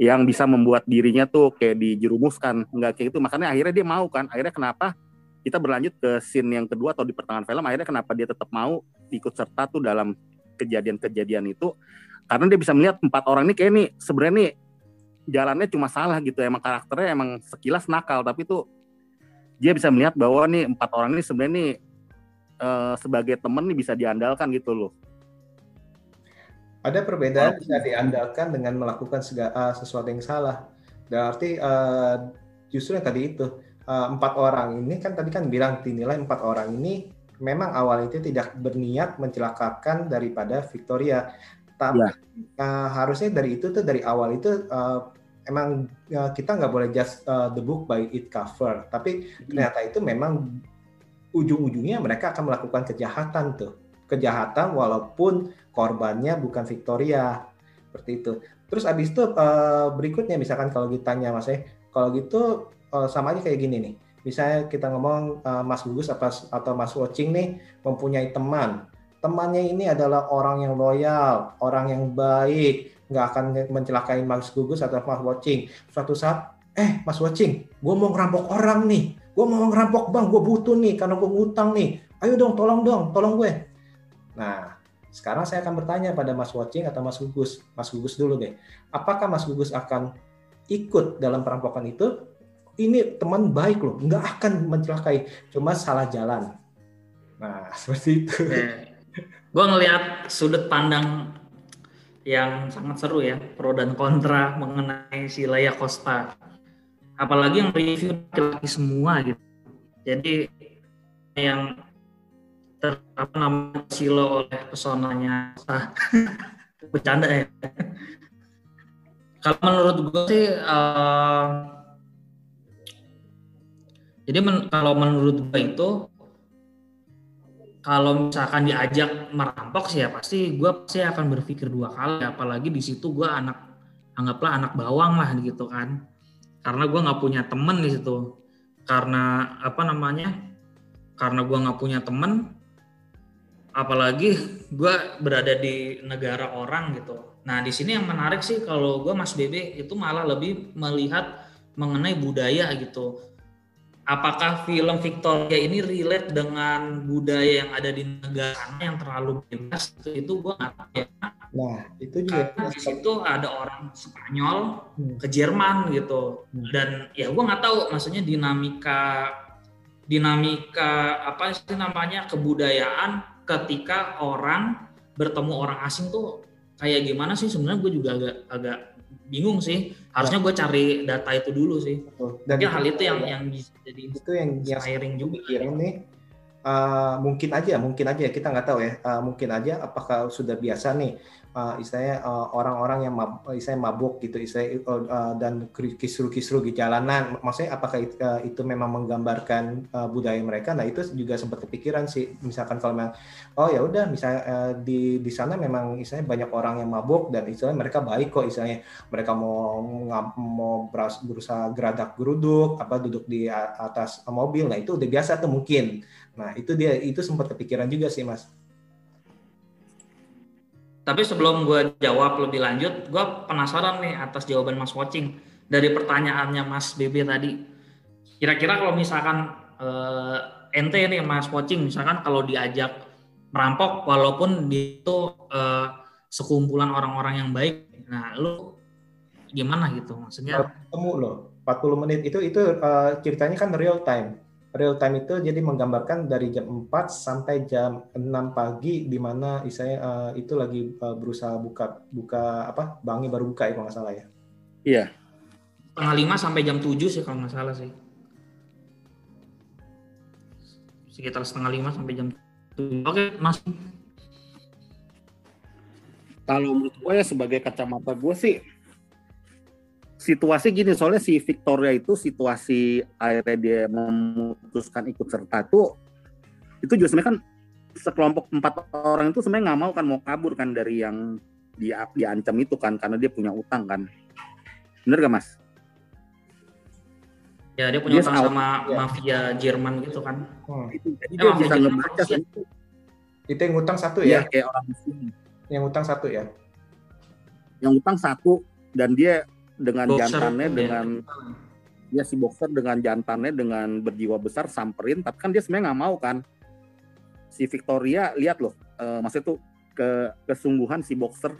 yang bisa membuat dirinya tuh kayak dijerumuskan nggak kayak gitu makanya akhirnya dia mau kan akhirnya kenapa kita berlanjut ke scene yang kedua atau di pertengahan film akhirnya kenapa dia tetap mau ikut serta tuh dalam kejadian-kejadian itu? Karena dia bisa melihat empat orang ini kayak nih sebenarnya nih jalannya cuma salah gitu emang karakternya emang sekilas nakal tapi tuh dia bisa melihat bahwa nih empat orang ini sebenarnya nih eh, sebagai temen nih bisa diandalkan gitu loh. Ada perbedaan bisa diandalkan dengan melakukan sega- uh, sesuatu yang salah. Berarti uh, justru yang tadi itu empat orang ini kan tadi kan bilang dinilai empat orang ini memang awal itu tidak berniat mencelakakan daripada Victoria. Tapi Ya. uh, harusnya dari itu tuh dari awal itu uh, emang uh, kita nggak boleh just uh, the book by its cover. Tapi ternyata itu memang ujung-ujungnya mereka akan melakukan kejahatan tuh kejahatan walaupun korbannya bukan Victoria seperti itu. Terus abis itu eh, berikutnya misalkan kalau ditanya mas eh kalau gitu eh, sama aja kayak gini nih. Misalnya kita ngomong eh, Mas Gugus apa atau Mas Watching nih mempunyai teman. Temannya ini adalah orang yang loyal, orang yang baik, nggak akan mencelakai Mas Gugus atau Mas Watching. Suatu saat, eh Mas Watching, gue mau ngerampok orang nih, gue mau ngerampok bang, gue butuh nih karena gue ngutang nih. Ayo dong, tolong dong, tolong gue. Nah, sekarang saya akan bertanya pada Mas Watching atau Mas Gugus. Mas Gugus dulu deh. Apakah Mas Gugus akan ikut dalam perampokan itu? Ini teman baik loh, nggak akan mencelakai, cuma salah jalan. Nah, seperti itu. Gue ngelihat sudut pandang yang sangat seru ya, pro dan kontra mengenai si Leia Costa. Apalagi yang review laki-laki semua gitu. Jadi yang ter, apa namanya silo oleh pesonanya bercanda ya. Kalau menurut gue sih, eh, jadi men- kalau menurut gue itu kalau misalkan diajak merampok sih ya pasti gue pasti akan berpikir dua kali. Apalagi di situ gue anak anggaplah anak bawang lah gitu kan. Karena gue nggak punya temen di situ. Karena apa namanya? Karena gue nggak punya temen apalagi gue berada di negara orang gitu. Nah di sini yang menarik sih kalau gue mas Bebe itu malah lebih melihat mengenai budaya gitu apakah film Victoria ini relate dengan budaya yang ada di negara yang terlalu bebas? Itu, itu gue nggak tahu ya. Nah, itu juga karena di situ ada orang Spanyol Hmm. ke Jerman gitu. Hmm. dan ya gue nggak tahu maksudnya dinamika dinamika apa sih namanya kebudayaan ketika orang bertemu orang asing tuh kayak gimana sih? Sebenarnya gue juga agak agak bingung sih harusnya gue cari data itu dulu sih. Dan mungkin hal itu yang yang bisa jadi itu yang yang inspiring juga. pikirin nih. Uh, mungkin aja mungkin aja kita nggak tahu ya. Uh, mungkin aja apakah sudah biasa nih uh, istilahnya uh, orang-orang yang mab, istilahnya mabuk gitu istilahnya uh, dan kisru-kisru di jalanan. Maksudnya apakah itu, uh, itu memang menggambarkan uh, budaya mereka? Nah itu juga sempat kepikiran sih. Misalkan kalau memang oh ya udah misalnya uh, di di sana memang istilahnya banyak orang yang mabuk dan istilahnya mereka baik kok istilahnya. Mereka mau mau berusaha geradak geruduk apa duduk di atas mobil. Nah itu udah biasa tuh mungkin. Nah itu dia itu sempat kepikiran juga sih mas Tapi sebelum gue jawab lebih lanjut, gue penasaran nih atas jawaban Mas Watching dari pertanyaannya Mas BB tadi. Kira-kira kalau misalkan eh, ente nih Mas Pocing misalkan kalau diajak merampok walaupun itu eh, sekumpulan orang-orang yang baik. Nah, lu gimana gitu maksudnya? Ketemu loh, 40 menit itu itu eh, ceritanya kan real time. Real time itu jadi menggambarkan dari jam 4 sampai jam 6 pagi di mana saya eh, itu lagi eh, berusaha buka buka apa? Bangi baru buka ya kalau nggak salah ya. Iya. Setengah lima sampai jam 7 sih kalau nggak salah sih. Sekitar setengah lima sampai jam 7. Oke, Mas. Kalau menurut gue ya sebagai kacamata gue sih situasi gini soalnya si Victoria itu situasi akhirnya dia memutuskan ikut serta itu itu juga sebenarnya kan sekelompok empat orang itu sebenarnya nggak mau kan mau kabur kan dari yang dia diancam itu kan karena dia punya utang kan bener gak mas? Ya, dia punya Dia utang out. sama Ya. mafia Jerman gitu kan. Hmm. Itu, jadi Eh, dia bisa ngebaca Rusia. itu Itu yang ngutang satu ya ya? kayak orang muslim Yang ngutang satu ya? yang utang satu dan dia dengan Boxer. jantannya ya. dengan ya si boxer dengan jantannya dengan berjiwa besar samperin tapi kan dia sebenarnya nggak mau kan. Si Victoria lihat loh eh, maksudnya tuh ke kesungguhan si boxer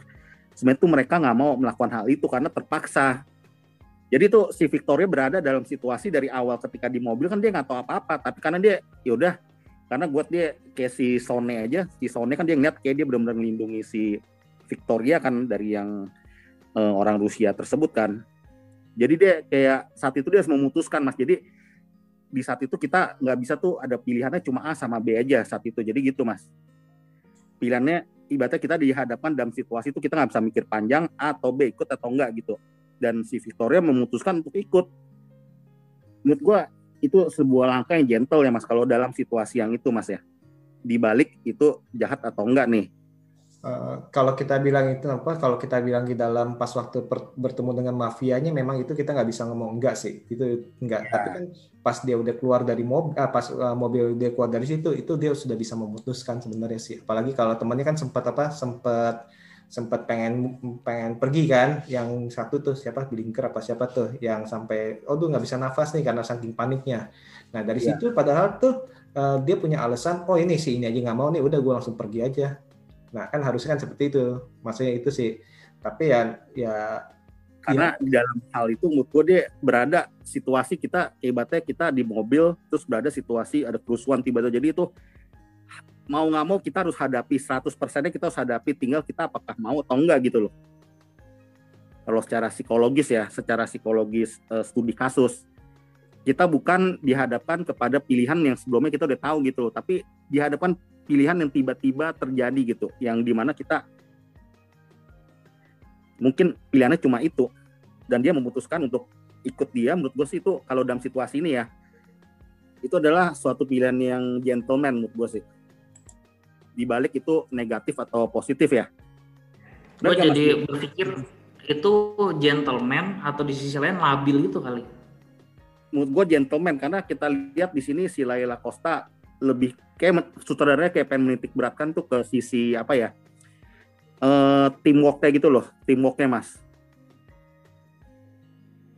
sebenarnya tuh mereka nggak mau melakukan hal itu karena terpaksa. Jadi tuh si Victoria berada dalam situasi dari awal ketika di mobil kan dia nggak tahu apa-apa tapi karena dia yaudah karena buat dia kayak si Sone aja si Sone kan dia ngeliat kayak dia benar-benar melindungi si Victoria kan dari yang eh, orang Rusia tersebut kan. Jadi dia kayak saat itu dia harus memutuskan mas. Jadi di saat itu kita nggak bisa tuh ada pilihannya cuma A sama B aja saat itu. Jadi gitu mas. Pilihannya ibaratnya kita dihadapkan dalam situasi itu kita nggak bisa mikir panjang A atau B ikut atau enggak gitu. Dan si Victoria memutuskan untuk ikut. Menurut gua itu sebuah langkah yang gentle ya mas kalau dalam situasi yang itu mas ya. Dibalik itu jahat atau enggak nih Eh, kalau kita bilang itu apa? Kalau kita bilang di dalam pas waktu per- bertemu dengan mafianya, memang itu kita nggak bisa ngomong enggak sih, itu enggak. Tapi kan pas dia udah keluar dari mobil, pas eh, mobil dia keluar dari situ, itu dia sudah bisa memutuskan sebenarnya sih. Apalagi kalau temannya kan sempat apa? Sempat sempat pengen pengen pergi kan, yang satu tuh siapa Blinker apa siapa tuh, yang sampai oh tuh nggak bisa nafas nih karena saking paniknya. Nah dari Iya. situ padahal tuh eh, dia punya alasan, oh ini sih ini aja nggak mau nih, udah gue langsung pergi aja. Nah, kan harusnya kan seperti itu. Maksudnya itu sih. Tapi ya ya karena di dalam hal itu menurut gue dia berada situasi kita ibaratnya kita di mobil terus berada situasi ada kerusuhan tiba-tiba. Jadi itu mau nggak mau kita harus hadapi 100 persennya kita harus hadapi tinggal kita apakah mau atau enggak gitu loh. Kalau secara psikologis ya secara psikologis eh, studi kasus. Kita bukan dihadapkan kepada pilihan yang sebelumnya kita udah tahu gitu loh. Tapi dihadapkan pilihan yang tiba-tiba terjadi gitu yang di mana kita mungkin pilihannya cuma itu dan dia memutuskan untuk ikut dia. Menurut gue sih itu kalau dalam situasi ini ya itu adalah suatu pilihan yang gentleman menurut gue sih. Di balik itu negatif atau positif ya. Gue jadi berpikir itu gentleman atau di sisi lain labil gitu kali. menurut gue gentleman karena kita lihat di sini si Laila Costa lebih kayak sutradaranya kayak pengen menitik beratkan tuh ke sisi apa ya? Eh teamworknya gitu loh teamworknya mas.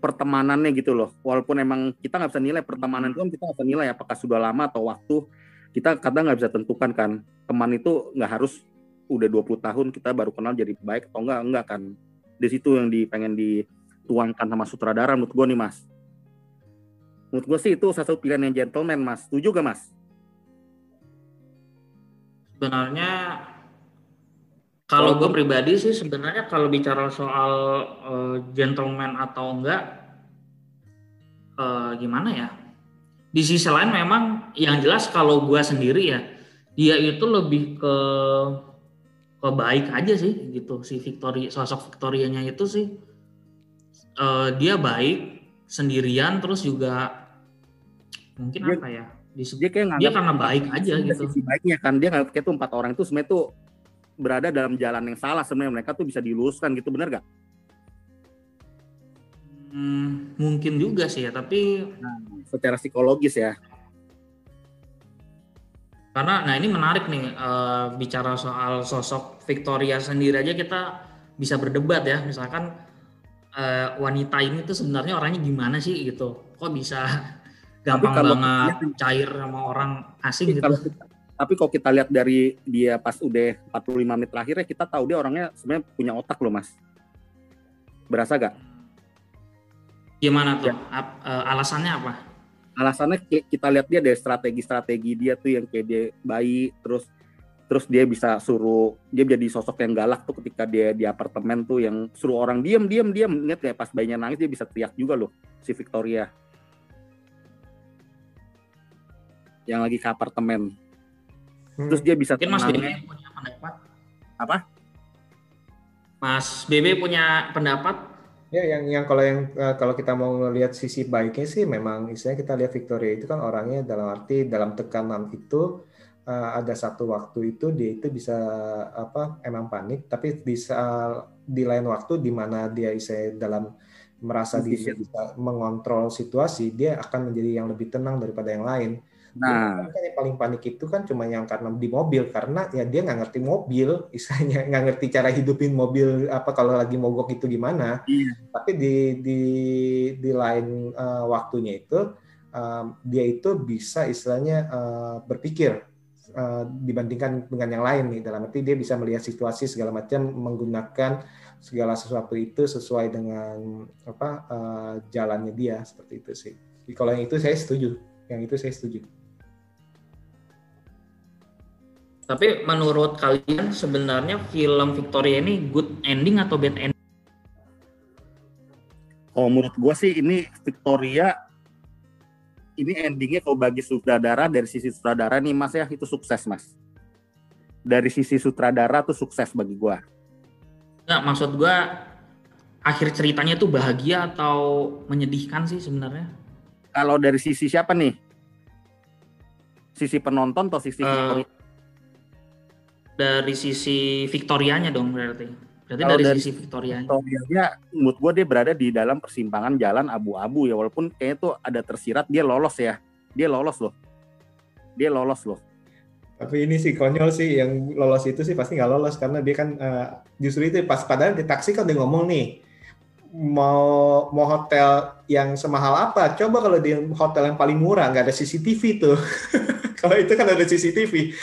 Pertemanannya gitu loh. Walaupun emang kita nggak bisa nilai pertemanan itu kan kita nggak bisa nilai apakah sudah lama atau waktu kita kadang nggak bisa tentukan kan. Teman itu nggak harus udah 20 tahun kita baru kenal jadi baik atau enggak enggak kan. Di situ yang di pengen dituangkan sama sutradara menurut gue nih mas. Menurut gue sih itu salah satu pilihan yang gentleman mas. Setuju gak mas Sebenarnya kalau gue pribadi sih sebenarnya kalau bicara soal eh, gentleman atau enggak eh, gimana ya? Di sisi lain memang yang jelas kalau gue sendiri ya dia itu lebih ke ke baik aja sih gitu si Victoria sosok Victorianya itu sih eh, dia baik sendirian terus juga mungkin Dia- apa ya? Disebut dia kayak dia karena baik aja gitu. sisi baiknya kan dia nggak kayak tuh empat orang itu sebenarnya tuh berada dalam jalan yang salah sebenarnya mereka tuh bisa diluruskan gitu bener gak? Hmm, mungkin juga sih ya, tapi Secara psikologis ya. karena nah ini menarik nih eh, bicara soal sosok Victoria sendiri aja kita bisa berdebat ya, misalkan eh, wanita ini tuh sebenarnya orangnya gimana sih gitu, kok bisa gampang kalau banget kita- cair sama orang asing Tapi gitu. kalau kita- tapi kalau kita lihat dari dia pas udah 45 menit terakhirnya kita tahu dia orangnya sebenarnya punya otak loh mas berasa gak? Gimana tuh? Ya. Ap- eh, alasannya apa? alasannya ki- kita lihat dia dari strategi-strategi dia tuh yang kayak dia bayi terus terus dia bisa suruh dia jadi sosok yang galak tuh ketika dia di apartemen tuh yang suruh orang diam diam diam ingat kayak pas bayinya nangis dia bisa teriak juga loh si Victoria yang lagi ke apartemen Hmm. terus dia bisa Mungkin Mas. Bebe punya pendapat. Apa? Mas Bebe punya pendapat? Ya, yang yang kalau yang eh, kalau kita mau ngelihat sisi baiknya sih memang istilahnya kita lihat Victoria itu kan orangnya dalam arti dalam tekanan itu eh, ada satu waktu itu dia itu bisa apa emang panik tapi bisa di lain waktu di mana dia istilahnya dalam merasa dia bisa mengontrol situasi dia akan menjadi yang lebih tenang daripada yang lain. Nah Kan yang paling panik itu kan cuma yang karena di mobil karena ya dia nggak ngerti mobil, istilahnya nggak ngerti cara hidupin mobil apa kalau lagi mogok itu gimana. Iya. Tapi di di di lain eh, waktunya itu eh, dia itu bisa istilahnya eh, berpikir eh, dibandingkan dengan yang lain nih dalam arti dia bisa melihat situasi segala macam menggunakan segala sesuatu itu sesuai dengan apa eh, jalannya dia seperti itu sih. Jadi Kalau yang itu saya setuju, yang itu saya setuju. Tapi menurut kalian sebenarnya film Victoria ini good ending atau bad ending? kalau menurut gua sih ini Victoria ini endingnya kalau bagi sutradara dari sisi sutradara nih mas ya itu sukses mas dari sisi sutradara tuh sukses bagi gua Nggak, maksud gua akhir ceritanya tuh bahagia atau menyedihkan sih sebenarnya? kalau dari sisi siapa nih sisi penonton atau sisi Victoria? Dari sisi Victorianya dong berarti. Berarti Kalau dari, dari sisi Victorianya. Victorianya menurut gua dia berada di dalam persimpangan jalan abu-abu ya walaupun kayaknya tuh ada tersirat dia lolos ya dia lolos loh dia lolos loh Tapi ini sih konyol sih yang lolos itu sih pasti nggak lolos karena dia kan eh, justru itu pas padahal di taksi kan dia ngomong nih mau mau hotel yang semahal apa? Coba kalau di hotel yang paling murah nggak ada CCTV tuh. kalau itu kan ada CCTV.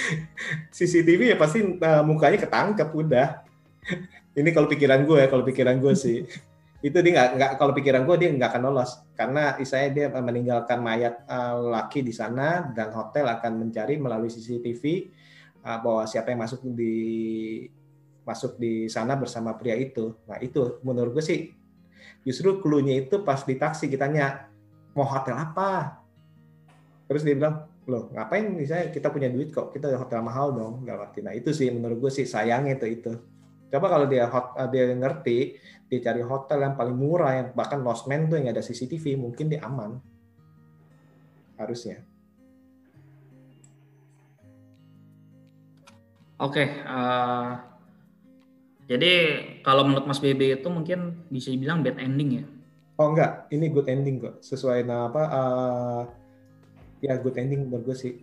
CCTV ya pasti eh, mukanya ketangkep udah. ini kalau pikiran gue, kalau pikiran gue sih itu dia nggak nggak kalau pikiran gue dia nggak akan lolos karena istilahnya dia meninggalkan mayat eh, laki di sana dan hotel akan mencari melalui CCTV eh, bahwa siapa yang masuk di masuk di sana bersama pria itu. Nah itu menurut gue sih justru clue-nya itu pas di taksi kita tanya mau hotel apa, terus dia bilang loh ngapain misalnya kita punya duit kok kita hotel mahal dong nggak. Nah itu sih menurut gue sih sayangnya itu itu. Coba kalau dia hot, dia ngerti, dia cari hotel yang paling murah yang bahkan Lost Man tuh yang ada CCTV mungkin dia aman harusnya. Oke, eh, jadi kalau menurut Mas BB itu mungkin bisa dibilang bad ending ya. Oh enggak, ini good ending kok sesuai nah apa eh, ya good ending menurut gue sih.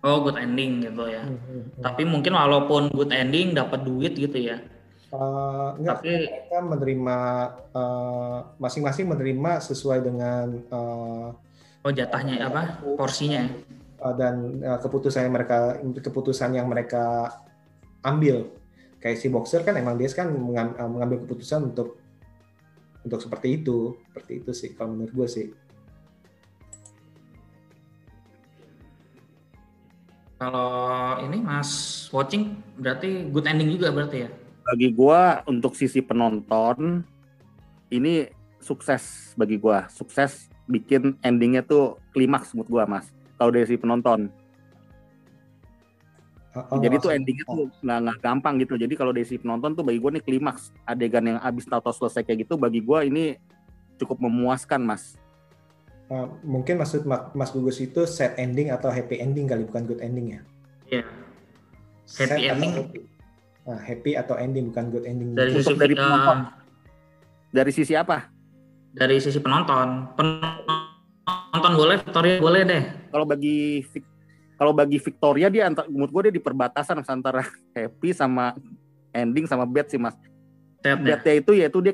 Oh, good ending gitu ya. Hmm, hmm, hmm. Tapi mungkin walaupun good ending dapat duit gitu ya. Eh, enggak, Tapi mereka menerima eh, masing-masing menerima sesuai dengan eh, oh jatahnya apa? Porsinya ya. eh, dan eh, keputusan yang mereka keputusan yang mereka ambil. Kayak si boxer kan emang dia kan eh, mengambil keputusan untuk untuk seperti itu, seperti itu sih kalau menurut gue sih. Kalau ini Mas watching berarti good ending juga berarti ya. bagi gua untuk sisi penonton ini sukses bagi gua sukses bikin endingnya tuh klimaks menurut gua mas kalau dari sisi penonton Oh, jadi tuh maksud- endingnya tuh nggak nggak gampang gitu jadi kalau dari sisi penonton tuh bagi gua nih klimaks adegan yang abis tato selesai kayak gitu bagi gua ini cukup memuaskan mas eh, mungkin maksud Ma- Mas Gugus itu sad ending atau happy ending kali bukan good ending ya? Iya. Sad Happy atau ending happy? Nah, happy atau ending bukan good ending. dari Untuk sisi dari penonton. dari sisi apa dari sisi penonton. Penonton boleh, Victoria boleh deh. kalau bagi kalau bagi Victoria dia antar, menurut gue dia di perbatasan antara happy sama ending sama bad sih mas Sad ya. badnya itu yaitu dia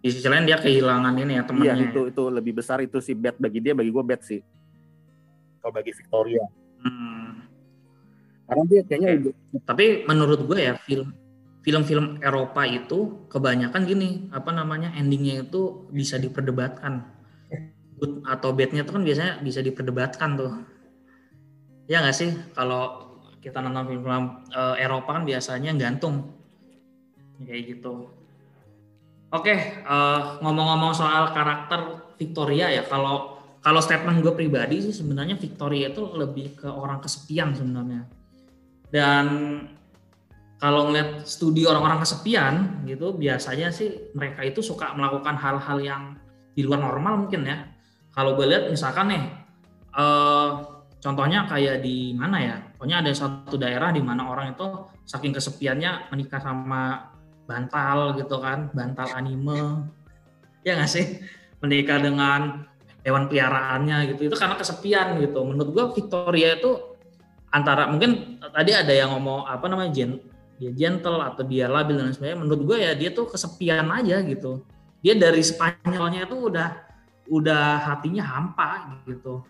Di sisi lain dia kehilangan ini ya iya temennya. itu itu lebih besar itu sih bad bagi dia bagi gue bad sih kalau bagi Victoria. Hmm. Karena dia kayaknya udah- Tapi menurut gue ya film film-film Eropa itu kebanyakan gini apa namanya endingnya itu bisa diperdebatkan good atau badnya itu kan biasanya bisa diperdebatkan tuh ya nggak sih? Kalau kita nonton film-film eh, Eropa kan biasanya gantung. Kayak gitu. Oke eh, ngomong-ngomong soal karakter Victoria ya kalau kalau statement gue pribadi sih sebenarnya Victoria itu lebih ke orang kesepian sebenarnya. Dan kalau ngeliat studi orang-orang kesepian gitu biasanya sih mereka itu suka melakukan hal-hal yang di luar normal mungkin ya. Kalau gue lihat misalkan nih eh, contohnya kayak di mana ya? Pokoknya ada satu daerah di mana orang itu saking kesepiannya menikah sama bantal gitu kan bantal anime. Ya nggak sih? Menikah dengan hewan peliharaannya gitu. Itu karena kesepian gitu. Menurut gue Victoria itu antara mungkin tadi ada yang ngomong apa namanya gen, dia gentle atau dia labil dan sebagainya. Menurut gue ya dia tuh kesepian aja gitu. Dia dari Spanyolnya itu udah udah hatinya hampa gitu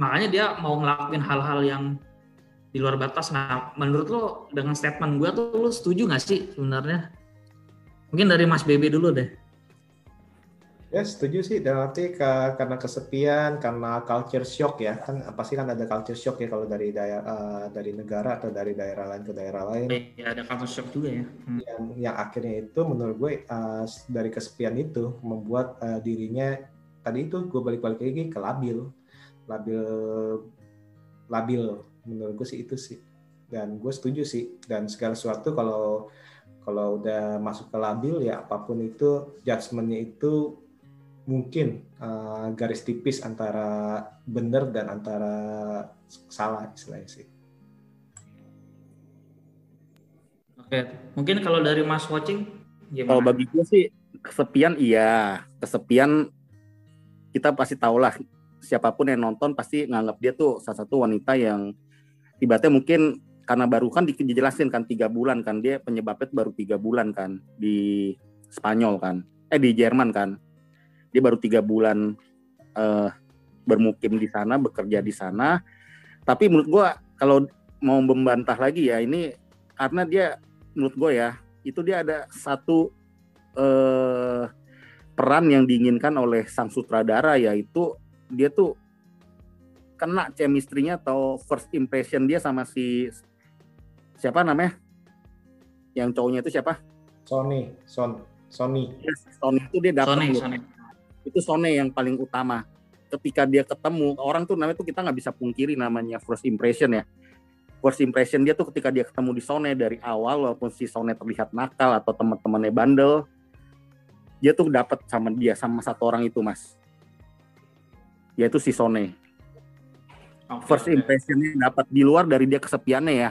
makanya dia mau ngelakuin hal-hal yang di luar batas. Nah menurut lo dengan statement gue tuh lo setuju nggak sih sebenarnya? Mungkin dari Mas Bebe dulu deh. Ya setuju sih. Dalam arti ka- karena kesepian, karena culture shock ya kan pasti kan ada culture shock ya kalau dari daerah eh, dari negara atau dari daerah lain ke daerah lain. Ya ada culture shock juga ya. Hmm. yang yang akhirnya itu menurut gue eh, dari kesepian itu membuat eh, dirinya tadi itu gue balik-balik lagi ke labil, labil, labil. Menurut gue sih itu sih. Dan gue setuju sih. Dan segala sesuatu kalau kalau udah masuk ke labil ya apa pun itu judgementnya itu mungkin eh, garis tipis antara benar dan antara salah istilahnya sih. oke mungkin kalau dari Mas Watching gimana? Kalau bagi gue sih kesepian iya, kesepian kita pasti tahu lah siapa pun yang nonton pasti nganggap dia tuh salah satu wanita yang ibaratnya mungkin karena baru kan di- dijelasin kan tiga bulan kan dia penyebabnya baru tiga bulan kan di Spanyol kan eh di Jerman kan. Dia baru tiga bulan eh, bermukim di sana bekerja di sana. Tapi menurut gua kalau mau membantah lagi ya ini karena dia menurut gue ya itu dia ada satu eh, peran yang diinginkan oleh sang sutradara yaitu dia tuh kena chemistry-nya atau first impression dia sama si siapa namanya? Yang cowoknya itu siapa? Sony, Son, Sony. Yes, Sony itu dia dapat Sony. Sony. Itu Sony yang paling utama. Ketika dia ketemu orang tuh namanya tuh kita nggak bisa pungkiri namanya first impression ya. First impression dia tuh ketika dia ketemu di Sony dari awal walaupun si Sony terlihat nakal atau teman-temannya bandel dia tuh dapat sama dia sama satu orang itu mas yaitu si Sony Oke, first impressionnya dapat di luar dari dia kesepiannya ya.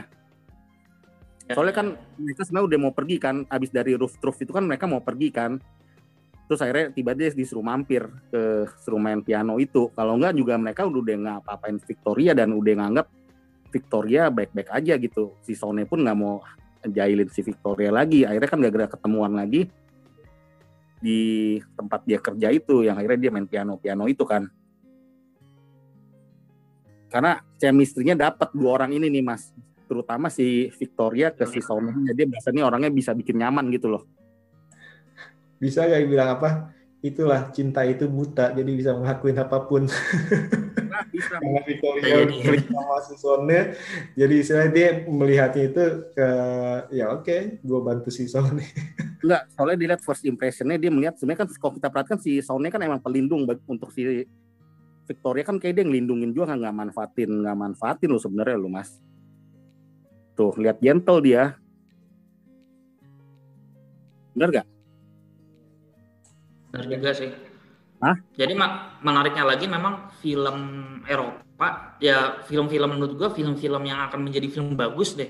Ya. soalnya kan mereka sebenarnya udah mau pergi kan habis dari roof roof itu kan mereka mau pergi kan. Terus akhirnya tiba-tiba disuruh mampir ke suruh main piano itu. Kalau enggak juga mereka udah udah nggak apa-apain Victoria dan udah nganggap Victoria baik-baik aja gitu. Si Sony pun nggak mau jailin si Victoria lagi. Akhirnya kan gak gara ketemuan lagi di tempat dia kerja itu yang akhirnya dia main piano piano itu kan karena chemistry-nya dapat dua orang ini nih mas. Terutama si Victoria ke si Sony. Dia biasanya orangnya bisa bikin nyaman gitu loh. Bisa gak bilang apa? Itulah cinta itu buta, jadi bisa ngelakuin apa pun. nah, bisa. Karena Victoria Jadi- sama si Sony, jadi istilahnya dia melihatnya itu ke ya oke, gue bantu si Sony. Enggak, soalnya dilihat first impressionnya dia melihat sebenarnya kan kalau kita perhatikan si Sony kan emang pelindung untuk si Victoria kan kayak dia ngelindungin juga nggak manfaatin nggak manfaatin lo sebenarnya lo mas. Tuh lihat gentle dia. Bener gak? Benar juga sih. Hah? Jadi mak menariknya lagi memang film Eropa ya film-film menurut gua film-film yang akan menjadi film bagus deh.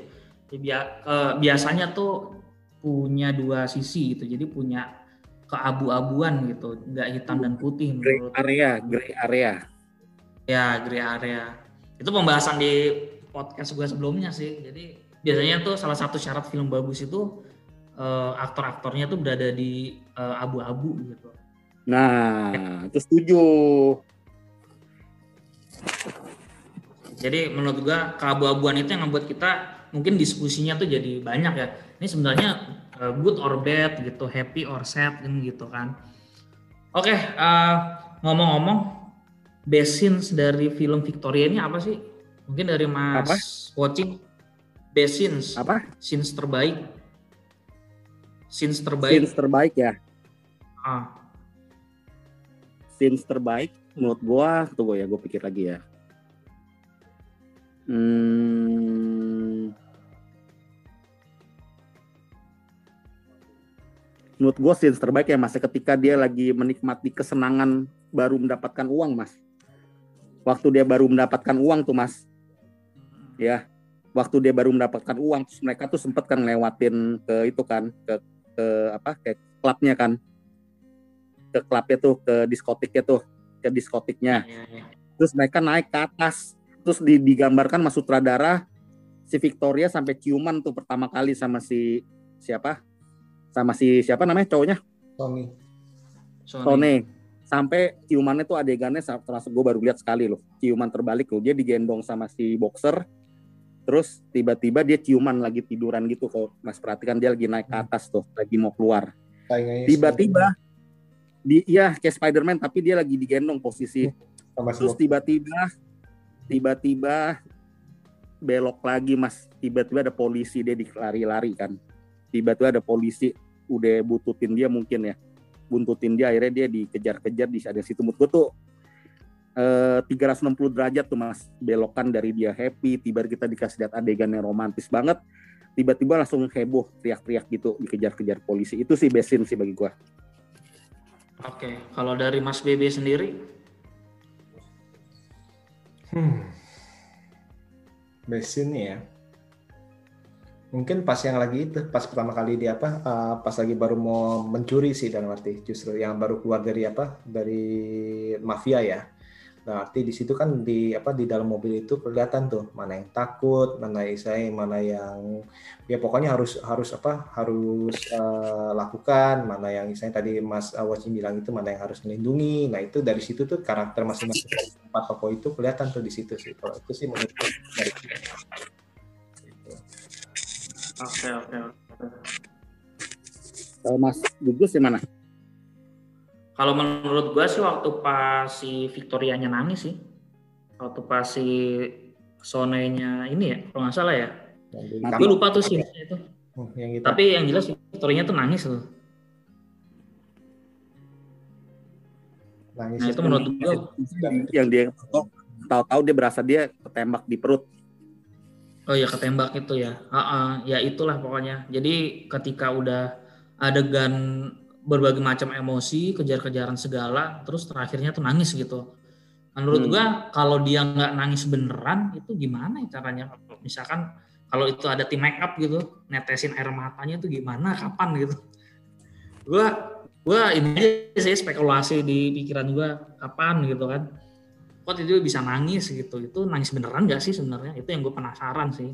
Ya, bia- eh, biasanya tuh punya dua sisi gitu. Jadi punya keabu-abuan gitu, nggak hitam dan putih Gray menurut area, gray area. ya gray area. Itu pembahasan di podcast gua sebelumnya sih. Jadi biasanya tuh salah satu syarat film bagus itu eh, aktor-aktornya tuh berada di eh, abu-abu gitu. Nah, itu setuju. Jadi menurut gua keabu-abuan itu yang membuat kita mungkin diskusinya tuh jadi banyak ya. Ini sebenarnya uh, good or bad gitu, happy or sad kan gitu kan. Oke, uh, ngomong-ngomong best scenes dari film Victoria ini apa sih? Mungkin dari Mas Apa? watching best scenes. Apa? Scenes terbaik. Scenes terbaik. Scenes terbaik ya. Ah, Scenes terbaik menurut gua tunggu ya, gue pikir lagi ya. Hmm, menurut gue scenes terbaik ya mas ketika dia lagi menikmati kesenangan baru mendapatkan uang mas. Waktu dia baru mendapatkan uang tuh mas. Ya waktu dia baru mendapatkan uang terus mereka tuh sempet kan lewatin ke itu kan ke ke apa ke klubnya kan. Ke klubnya tuh ke diskotiknya tuh ke diskotiknya. Iya, iya. terus mereka naik ke atas. Terus di- digambarkan mas sutradara si Victoria sampai ciuman tuh pertama kali sama si siapa sama si siapa namanya cowoknya. Sony. Tone sampai ciumannya tuh adegannya sa- termasuk gue baru lihat sekali loh. Ciuman terbalik loh. Dia digendong sama si boxer terus tiba-tiba dia ciuman lagi tiduran gitu kalau mas perhatikan dia lagi naik ke atas tuh lagi mau keluar. Tiba-tiba di iya kayak Spider-Man tapi dia lagi digendong posisi. Sama si terus tiba-tiba tiba-tiba belok lagi mas. Tiba-tiba ada polisi dia dilari-lari kan tiba-tiba ada polisi udah bututin dia mungkin ya. Buntutin dia akhirnya dia dikejar-kejar di ada situ. Menurut gue tuh eh, 360 derajat tuh mas. Belokan dari dia happy tiba kita dikasih lihat adegan yang romantis banget. Tiba-tiba langsung heboh teriak-teriak gitu dikejar-kejar polisi. Itu sih besin sih bagi gua. Oke, kalau dari Mas BB sendiri, Hmm. Scene ya. Mungkin pas yang lagi itu, pas pertama kali dia apa, uh, pas lagi baru mau mencuri sih dalam arti justru yang baru keluar dari apa, dari mafia ya. Nah, arti di situ kan di apa di dalam mobil itu kelihatan tuh mana yang takut, mana yang saya, mana yang ya pokoknya harus harus apa harus uh, lakukan, mana yang misalnya tadi Mas uh, Wajib bilang itu mana yang harus melindungi. Nah itu dari situ tuh karakter masing-masing empat tokoh itu kelihatan tuh di situ sih. Kalau itu sih menurut dari oke oke. Eh, mas Gugus gimana? Kalau menurut gua sih waktu pas si Victorianya nangis sih, waktu pas si Sonenya ini ya, kalau nggak salah ya, gue lupa tuh sih itu. Hmm, yang kita Tapi yang jelas Victorianya tuh nangis tuh. nangis Nah itu menurut gua yang dia oh, tahu-tahu dia berasa dia ketembak di perut Oh ya ketembak itu ya. Ah, ya itulah pokoknya. Jadi ketika udah adegan berbagai macam emosi, kejar-kejaran segala, terus terakhirnya tuh nangis gitu. Menurut Hmm. gua kalau dia nggak nangis beneran itu gimana ya caranya? Misalkan kalau itu ada tim make up gitu, netesin air matanya itu gimana, kapan gitu? Gua gua ini aja sih spekulasi di pikiran gua kapan gitu kan. Kok itu bisa nangis gitu? Itu nangis beneran gak sih sebenarnya? Itu yang gue penasaran sih.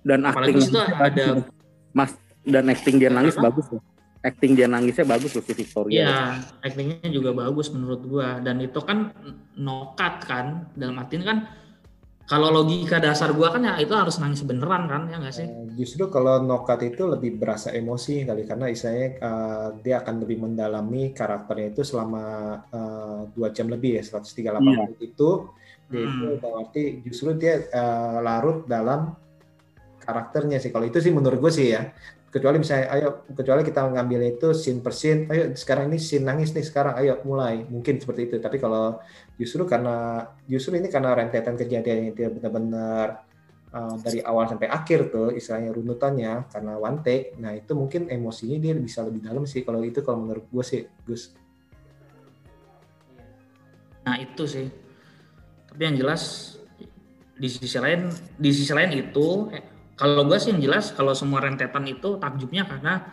dan Apalagi acting di situ ada mas dan acting dia nangis Apa? bagus loh acting dia nangisnya bagus loh si Victoria Iya, actingnya juga bagus menurut gua dan itu kan nokat kan dalam artian kan kalau logika dasar gua kan ya itu harus nangis beneran kan ya nggak sih? Eh, Justru kalau nokat itu lebih berasa emosi kali karena istilahnya eh, dia akan lebih mendalami karakternya itu selama eh, dua jam lebih ya 138 Iya. menit itu dia itu Hmm. berarti justru dia eh, larut dalam karakternya sih kalau itu sih menurut gue sih ya kecuali misalnya ayo kecuali kita ngambil itu scene per scene ayo sekarang ini scene nangis nih sekarang ayo mulai. Mungkin seperti itu. Tapi kalau justru karena justru ini karena rentetan kejadian yang dia benar-benar uh, dari awal sampai akhir tuh istilahnya runutannya karena one take nah itu mungkin emosinya dia bisa lebih dalam sih. Kalau itu kalau menurut gue sih Gus. Nah itu sih. Tapi yang jelas di sisi lain di sisi lain itu kalau gua sih yang jelas kalau semua rentetan itu takjubnya karena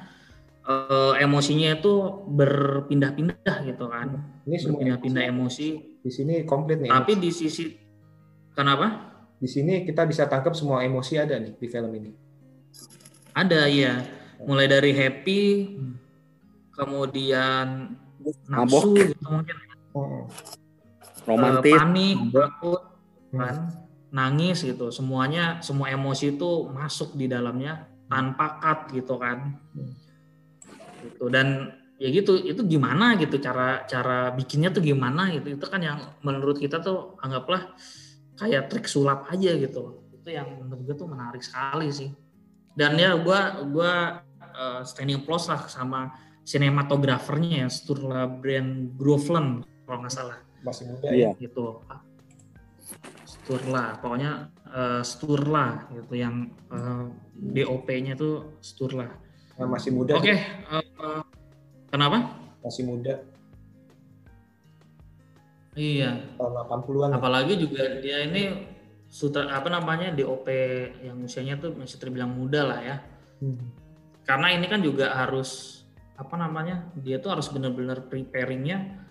eh, emosinya itu berpindah-pindah gitu kan. ini semua Berpindah-pindah emosi. di sini komplit nih Tapi di sisi kenapa? di sini kita bisa tangkap semua emosi ada nih di film ini Ada ya, mulai dari happy, kemudian Mabok. nafsu gitu mungkin, Oh, romantis eh, panik, takut, kan. Nangis gitu. Semuanya semua emosi itu masuk di dalamnya tanpa cut gitu kan. Gitu. Dan ya gitu itu gimana gitu cara cara bikinnya tuh gimana gitu. Itu kan yang menurut kita tuh anggaplah kayak trik sulap aja gitu. Itu yang menurut gue tuh menarik sekali sih. Dan ya gue gua uh, standing applause lah sama sinematografernya ya Sturla Brand Groveland kalau nggak salah. Masih muda Iya. ya. gitu Sturla pokoknya eh, Sturla gitu yang eh, DOP-nya tuh Sturla Nah, masih muda. oke eh, kenapa Masih muda. iya Tahun 80-an. apalagi juga dia ini sutra apa namanya DOP yang usianya tuh masih terbilang muda lah ya Hmm. karena ini kan juga harus apa namanya dia tuh harus benar-benar preparingnya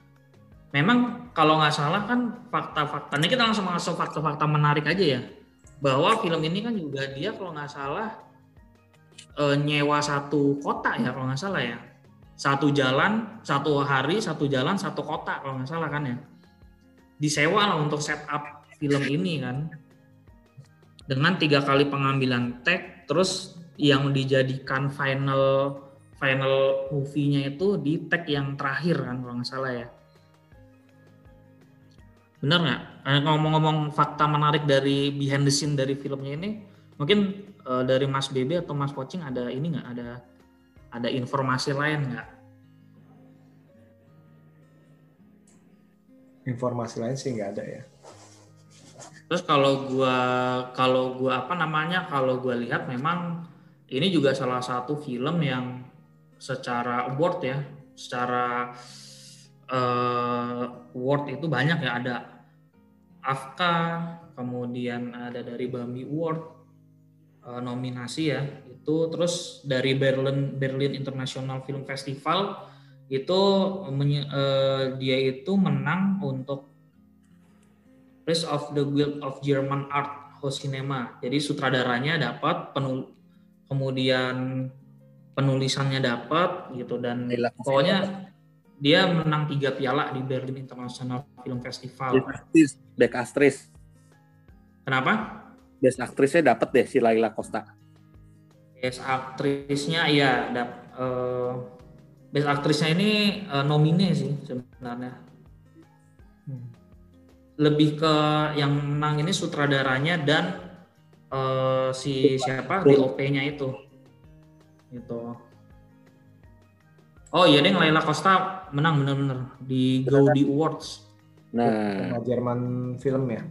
memang kalau nggak salah kan fakta-faktanya kita langsung masuk fakta-fakta menarik aja ya. Bahwa film ini kan juga dia kalau nggak salah eh, nyewa satu kota ya kalau nggak salah ya. Satu jalan satu hari satu jalan satu kota kalau nggak salah kan ya. Disewa lah untuk setup film ini kan. Dengan tiga kali pengambilan tag terus yang dijadikan final final movie-nya itu di tag yang terakhir kan kalau nggak salah ya benar nggak? Eh, ngomong-ngomong fakta menarik dari behind the scene dari filmnya ini mungkin eh, dari Mas Bebe atau Mas Pocing ada ini nggak? Ada ada informasi lain nggak? Informasi lain sih nggak ada ya. Terus kalau gua kalau gua apa namanya kalau gua lihat memang ini juga salah satu film yang secara award ya, secara eh, award itu banyak ya ada AFKA, kemudian ada dari Bami Award eh, nominasi ya. Itu terus dari Berlin Berlin International Film Festival itu menye- eh, dia itu menang untuk Prize of the Guild of German Art House Cinema. Jadi sutradaranya dapat, penul kemudian penulisannya dapat gitu dan Costa pokoknya dia menang tiga piala di Berlin International Film Festival. Best aktris, back aktris, Kenapa? best aktrisnya dapat deh si Laila Costa. Best aktrisnya iya dap, eh, best aktrisnya ini eh, nomine sih sebenarnya. Hmm. Lebih ke yang menang ini sutradaranya dan eh, si siapa DOP-nya itu. Gitu. Oh iya deh Laila Costa menang bener-bener di Gaudi Awards. Nah, Jerman film ya.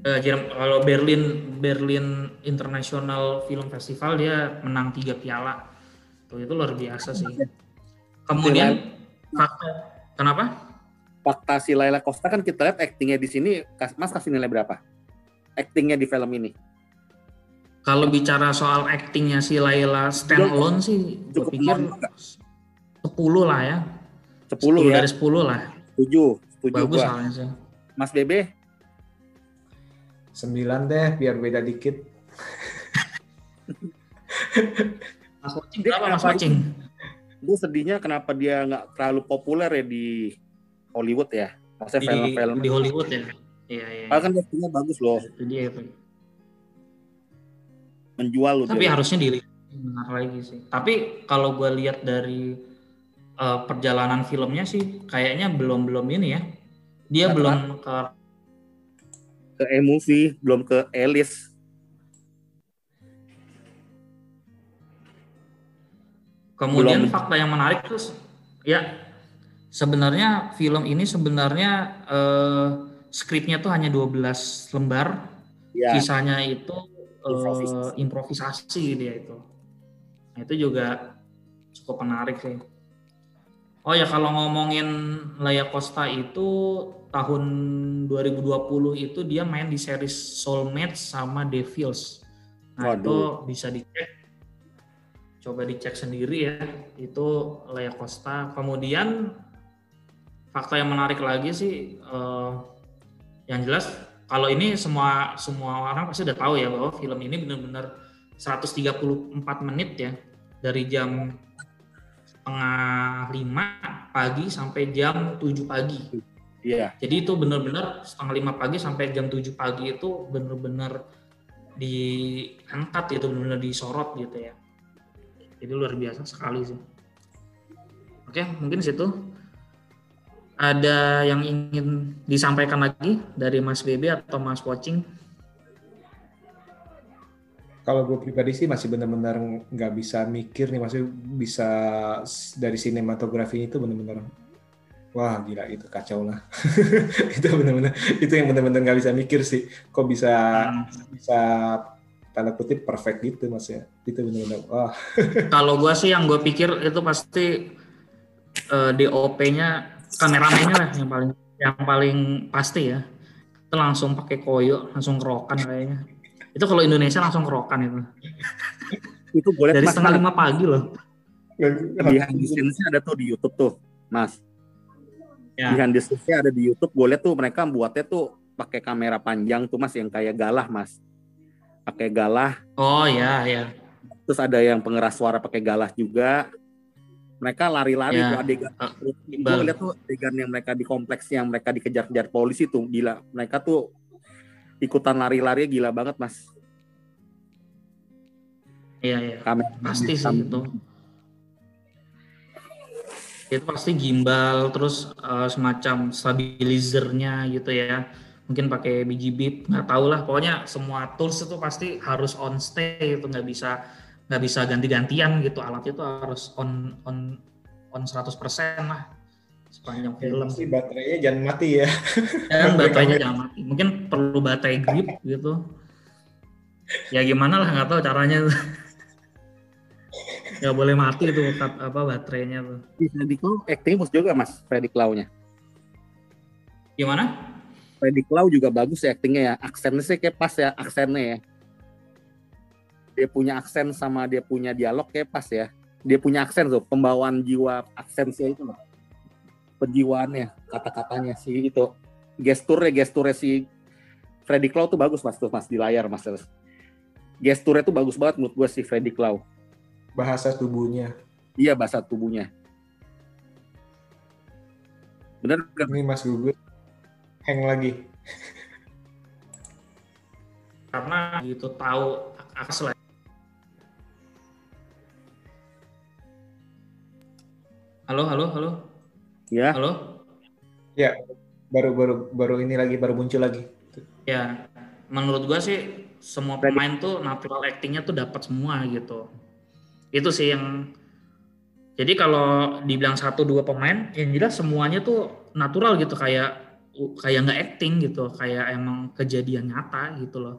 Eh, Jerm- kalau Berlin Berlin International Film Festival dia menang tiga piala tuh itu luar biasa sih kemudian fakta kenapa fakta si Laila Costa kan kita lihat aktingnya di sini, Mas kasih nilai berapa? Aktingnya di film ini? kalau bicara soal aktingnya si Laila stand alone sih gue Cukup pikir? 10 lah ya 10 10 ya, dari 10 lah setuju, setuju bagus gua. soalnya sih Mas Bebe, Sembilan deh, biar beda dikit. Mas Wacing Dia berapa Mas kenapa Wacing gue sedihnya kenapa dia nggak terlalu populer ya di Hollywood ya? Maksudnya di, film-film. di Hollywood ya iya iya Padahal kan aktingnya bagus loh, itu dia itu menjual loh. tapi dia. harusnya dilihat benar lagi sih tapi kalau gue lihat dari eh, perjalanan filmnya sih kayaknya belum belum ini ya dia belum ke ke E-movie, belum ke Alice. kemudian Belum. fakta yang menarik terus ya sebenarnya film ini sebenarnya eh, skripnya tuh hanya 12 lembar Ya, sisanya itu eh, Improvisasi. improvisasi dia itu. Nah, itu juga cukup menarik sih. Oh ya kalau ngomongin Laya Costa itu tahun 2020 itu dia main di series Soulmates sama Devils. Nah itu Waduh. bisa dicek. Coba dicek sendiri ya. Itu Laya Costa. Kemudian fakta yang menarik lagi sih eh, yang jelas kalau ini semua semua orang pasti udah tahu ya bahwa film ini benar-benar 134 menit ya dari jam setengah lima pagi sampai jam 7 pagi Iya. Jadi itu benar-benar setengah lima pagi sampai jam 7 pagi itu benar-benar diangkat gitu, benar-benar disorot gitu ya. Jadi luar biasa sekali sih. Oke, mungkin situ. Ada yang ingin disampaikan lagi dari Mas BB atau Mas Watching? Kalau gue pribadi sih masih benar-benar nggak bisa mikir nih, masih bisa dari sinematografi itu benar-benar wah gila itu kacau lah. itu benar-benar itu yang benar-benar nggak bisa mikir sih. Kok bisa bisa tanda kutip perfect gitu mas ya? Itu benar-benar wah. Kalau gua sih yang gue pikir itu pasti eh, DOP-nya kameramennya lah yang paling yang paling pasti ya. Itu langsung pakai koyo, langsung kerokan kayaknya. Itu kalau Indonesia langsung kerokan itu. Itu boleh Dari Mas, setengah lima pagi loh. behind the scenes-nya ada tuh di YouTube tuh, Mas. Ya. Behind the ada di YouTube, gue lihat tuh mereka buatnya tuh pakai kamera panjang tuh Mas yang kayak galah, Mas. Pakai galah, Oh ya ya. terus ada yang pengeras suara pakai galah juga. Mereka lari-lari Ya. tuh adegan. Eh, Gue gimbal. lihat tuh adegan yang mereka di kompleks yang mereka dikejar-kejar polisi tuh gila. Mereka tuh ikutan lari-lari gila banget, Mas. Iya iya. Kamera Pasti sih itu. Itu pasti gimbal terus eh, semacam stabilizernya gitu ya. Mungkin pakai biji bip, nggak tahu lah. Pokoknya semua tools itu pasti harus on stay itu nggak bisa nggak bisa ganti-gantian gitu. Alat itu harus on on on 100% lah sepanjang film. Pasti baterainya jangan mati ya. Dan baterainya jangan mati. Mungkin perlu baterai grip gitu. Ya gimana lah nggak tahu caranya. Nggak boleh mati tuh kat- apa baterainya tuh. Freddy Klau acting bagus juga Mas, Freddy Klau-nya. Gimana? Freddy Klau juga bagus ya actingnya ya. Aksennya sih kayak pas ya, aksennya ya. Dia punya aksen sama dia punya dialog kayak pas ya. Dia punya aksen tuh, pembawaan jiwa aksennya itu loh. Penjiwaannya, kata-katanya sih itu. Gesturnya, gesturnya si Freddy Klau tuh bagus mas tuh mas di layar mas. Gesturnya tuh bagus banget menurut gue si Freddy Klau. Bahasa tubuhnya. Iya bahasa tubuhnya. Bener gak? Ini Mas Gugut hang lagi. Karena gitu tahu akses lah. Halo, halo, halo, Ya. halo. Ya, baru baru baru ini lagi baru muncul lagi. Ya, menurut gua sih semua pemain tuh natural actingnya tuh dapat semua gitu. Itu sih yang jadi kalau dibilang satu dua pemain, yang jelas semuanya tuh natural gitu kayak kayak nggak acting gitu, kayak emang kejadian nyata gitu loh.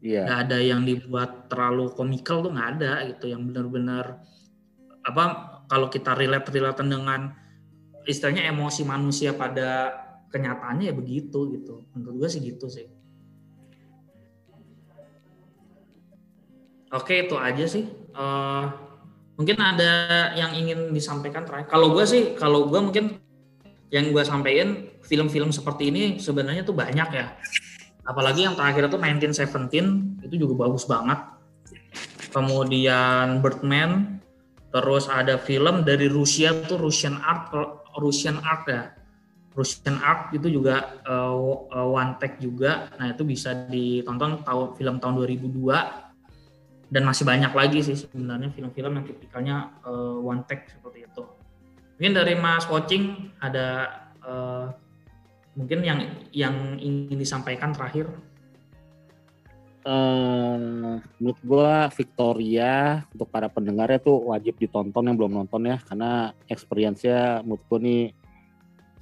Iya. Nggak ada yang dibuat terlalu komikal tuh nggak ada gitu, yang benar-benar apa kalau kita relate relate dengan istilahnya emosi manusia pada kenyataannya ya begitu gitu. Menurut gue sih gitu sih. Oke itu aja sih. Eh, mungkin ada yang ingin disampaikan terakhir. Kalau gue sih, kalau gue mungkin yang gue sampaikan film-film seperti ini sebenarnya tuh banyak ya. Apalagi yang terakhir itu 1917 itu juga bagus banget. Kemudian Birdman, terus ada film dari Rusia tuh Russian Art, Russian Art ya. Russian Art itu juga uh, one take juga. Nah, itu bisa ditonton tahun film tahun 2002 dan masih banyak lagi sih sebenarnya film-film yang tipikalnya uh, one take seperti itu. Mungkin dari Mas Watching ada uh, mungkin yang yang ingin disampaikan terakhir. Menurut gua Victoria untuk para pendengarnya tuh wajib ditonton yang belum nonton ya karena experience-nya menurut gua nih